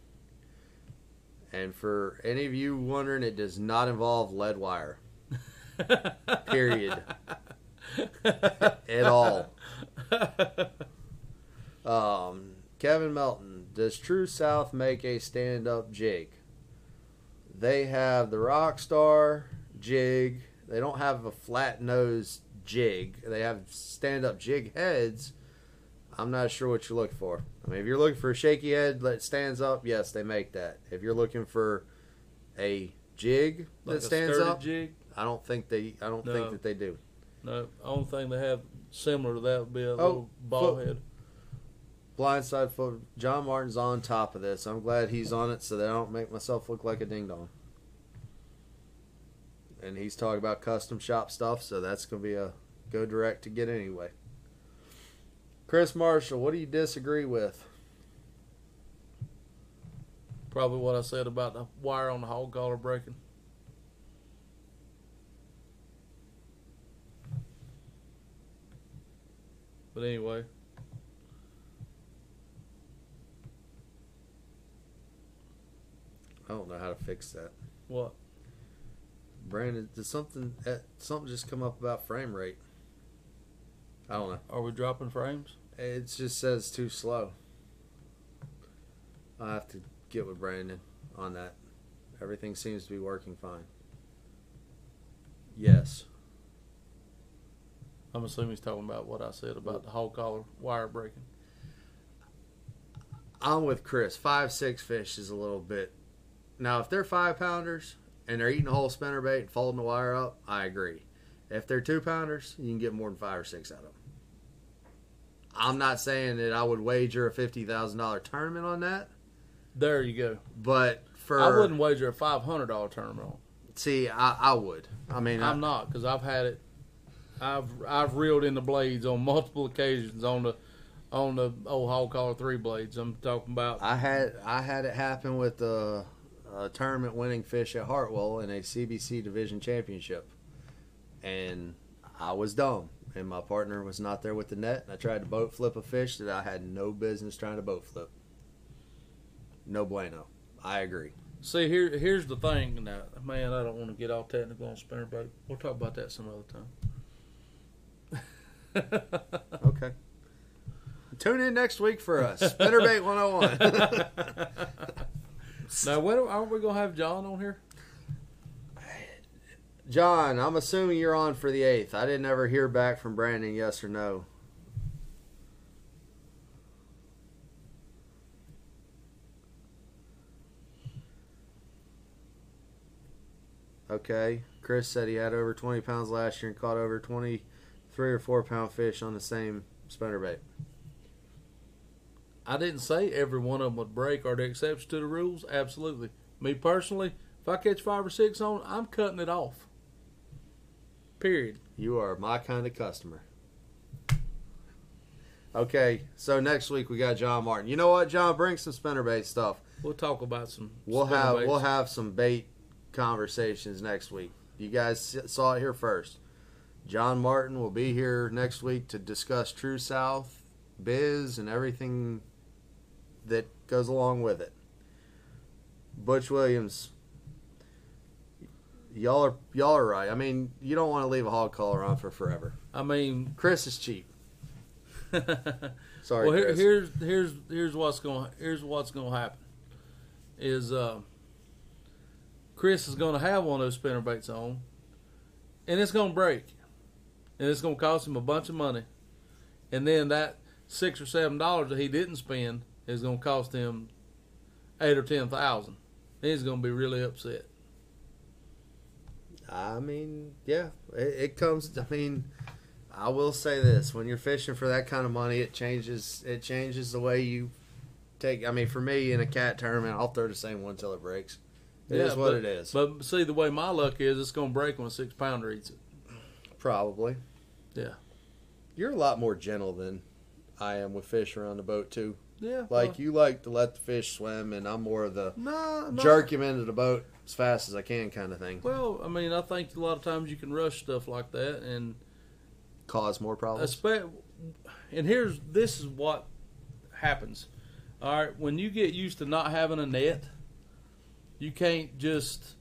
And for any of you wondering, it does not involve lead wire. Period. At all. Um, Kevin Melton, does True South make a stand up jig? They have the Rockstar jig. They don't have a flat nose jig. They have stand up jig heads. I'm not sure what you're looking for. I mean, if you're looking for a shaky head that stands up, yes, they make that. If you're looking for a jig that Like stands up, jig. I don't think they. I don't No. think that they do. No, only thing they have similar to that would be a Oh, little ball foot- head. Blindside foot. John Martin's on top of this. I'm glad he's on it so that I don't make myself look like a ding dong. And he's talking about custom shop stuff, so that's gonna be a go direct to get anyway. Chris Marshall, what do you disagree with? Probably what I said about the wire on the hog collar breaking. But anyway, I don't know how to fix that. what? Brandon, did something eh, something just come up about frame rate? I don't know. Are we dropping frames? It just says too slow. I have to get with Brandon on that. Everything seems to be working fine. Yes. I'm assuming he's talking about what I said about the hog collar wire breaking. I'm with Chris. Five six fish is a little bit. Now, if they're five pounders and they're eating a whole spinner bait and folding the wire up, I agree. If they're two pounders, you can get more than five or six out of them. I'm not saying that I would wager a fifty thousand dollar tournament on that, There you go. but for I wouldn't wager a five hundred dollar tournament on. see, I, I would. I mean, I, I'm not because I've had it. I've I've reeled in the blades on multiple occasions on the on the old hog collar three blades. I'm talking about. I had I had it happen with the a tournament winning fish at Hartwell in a CBC division championship, and I was dumb, and my partner was not there with the net, and I tried to boat flip a fish that I had no business trying to boat flip. No bueno. I agree. See here here's the thing now, man. I don't want to get all technical on spinner bait. We'll talk about that some other time. Okay. Tune in next week for us. Spinnerbait 101. now, when aren't we gonna have John on here? John, I'm assuming you're on for the 8th. I didn't ever hear back from Brandon, yes or no. Okay. Chris said he had over 20 pounds last year and caught over 23 or 4 pound fish on the same spinnerbait. I didn't say every one of them would break. Are there exceptions to the rules? Absolutely. Me personally, if I catch five or six on, I'm cutting it off. Period. You are my kind of customer. Okay, so next week we got John Martin. You know what, John? Bring some spinnerbait stuff. We'll talk about some. We'll have baits. we'll have some bait conversations next week. You guys saw it here first. John Martin will be here next week to discuss True South, biz, and everything that goes along with it. Butch Williams, y'all are y'all are right. I mean, you don't want to leave a hog collar on for forever. I mean, Chris is cheap. Sorry, well, here, Chris. here's here's here's what's going here's what's going to happen. Is uh, Chris is going to have one of those spinner baits on, and it's going to break, and it's going to cost him a bunch of money, and then that six or seven dollars that he didn't spend is going to cost him eight or ten thousand. He's going to be really upset. I mean, yeah, it, it comes. I mean, I will say this: when you're fishing for that kind of money, it changes. It changes the way you take. I mean, for me in a cat tournament, I'll throw the same one till it breaks. It is Yeah, what but- it is. But see, the way my luck is, it's going to break when a six pounder eats it. Probably. Yeah. You're a lot more gentle than I am with fish around the boat too. Yeah. Like you like to let the fish swim, and I'm more of the no. jerk him into the boat as fast as I can kind of thing. Well, I mean, I think a lot of times you can rush stuff like that, and Cause more problems. espe- and here's this is what happens. All right, when you get used to not having a net, you can't just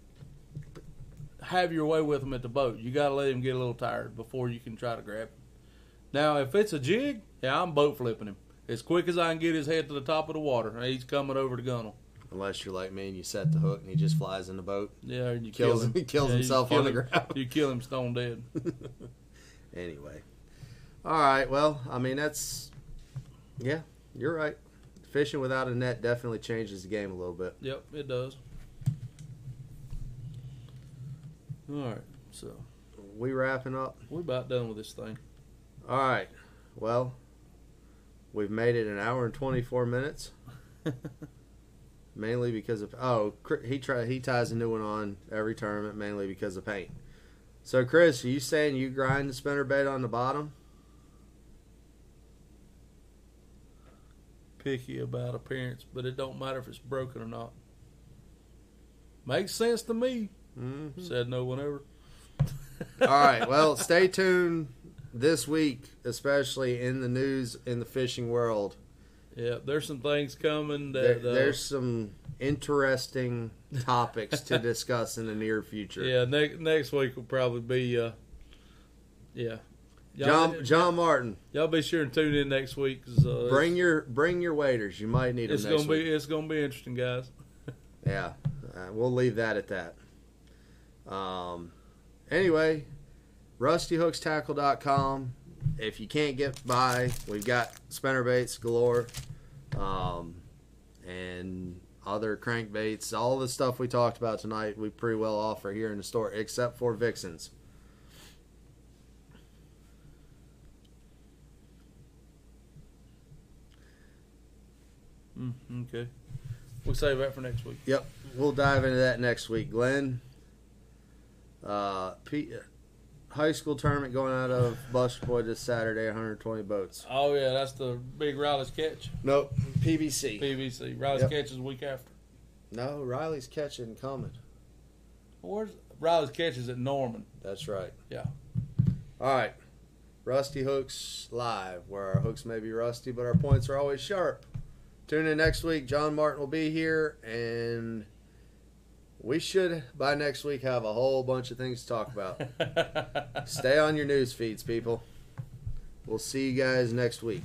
have your way with them at the boat. You got to let him get a little tired before you can try to grab him. Now, if it's a jig, yeah, I'm boat flipping him as quick as I can get his head to the top of the water. He's coming over to gunnel. Unless you're like me and you set the hook and he just flies in the boat. Yeah, and you Kills kill him. him. He kills Yeah, himself kill on the ground. You kill him stone dead. Anyway. All right. Well, I mean, that's. Yeah, you're right. Fishing without a net definitely changes the game a little bit. Yep, it does. All right, so We wrapping up? we're about done with this thing. All right. Well, we've made it an hour and 24 minutes. mainly because of. Oh, he try, he ties a new one on every tournament mainly because of paint. So, Chris, are you saying you grind the spinner bait on the bottom? Picky about appearance, but it don't matter if it's broken or not. Makes sense to me. Mm-hmm. Said no one ever. All right. Well, stay tuned this week, especially in the news in the fishing world. Yeah, there's some things coming There, uh, there's some interesting topics to discuss in the near future. yeah. Next next week will probably be uh, yeah. Y'all, John John Martin, y'all be sure and tune in next week. 'cause, uh, bring your bring your waiters. You might need them it's gonna week. be it's gonna be interesting, guys. Yeah, uh, we'll leave that at that. Um, anyway, rustyhookstackle.com. If you can't get by, we've got spinnerbaits galore, um, and other crankbaits. All the stuff we talked about tonight, we pretty well offer here in the store, except for Vixens. Mm, okay, we'll save that for next week. Yep, we'll dive into that next week. Glenn, uh, P- high school tournament going out of Buster Boyd this Saturday, 120 boats. Oh yeah, that's the big Riley's catch. Nope, PVC. PVC. Riley's Yep. catch is the week after. No, Riley's catching coming. Where's Riley's catch is at Norman. That's right. Yeah. All right. Rusty Hooks live, where our hooks may be rusty, but our points are always sharp. Tune in next week. John Martin will be here, and we should, by next week, have a whole bunch of things to talk about. Stay on your news feeds, people. We'll see you guys next week.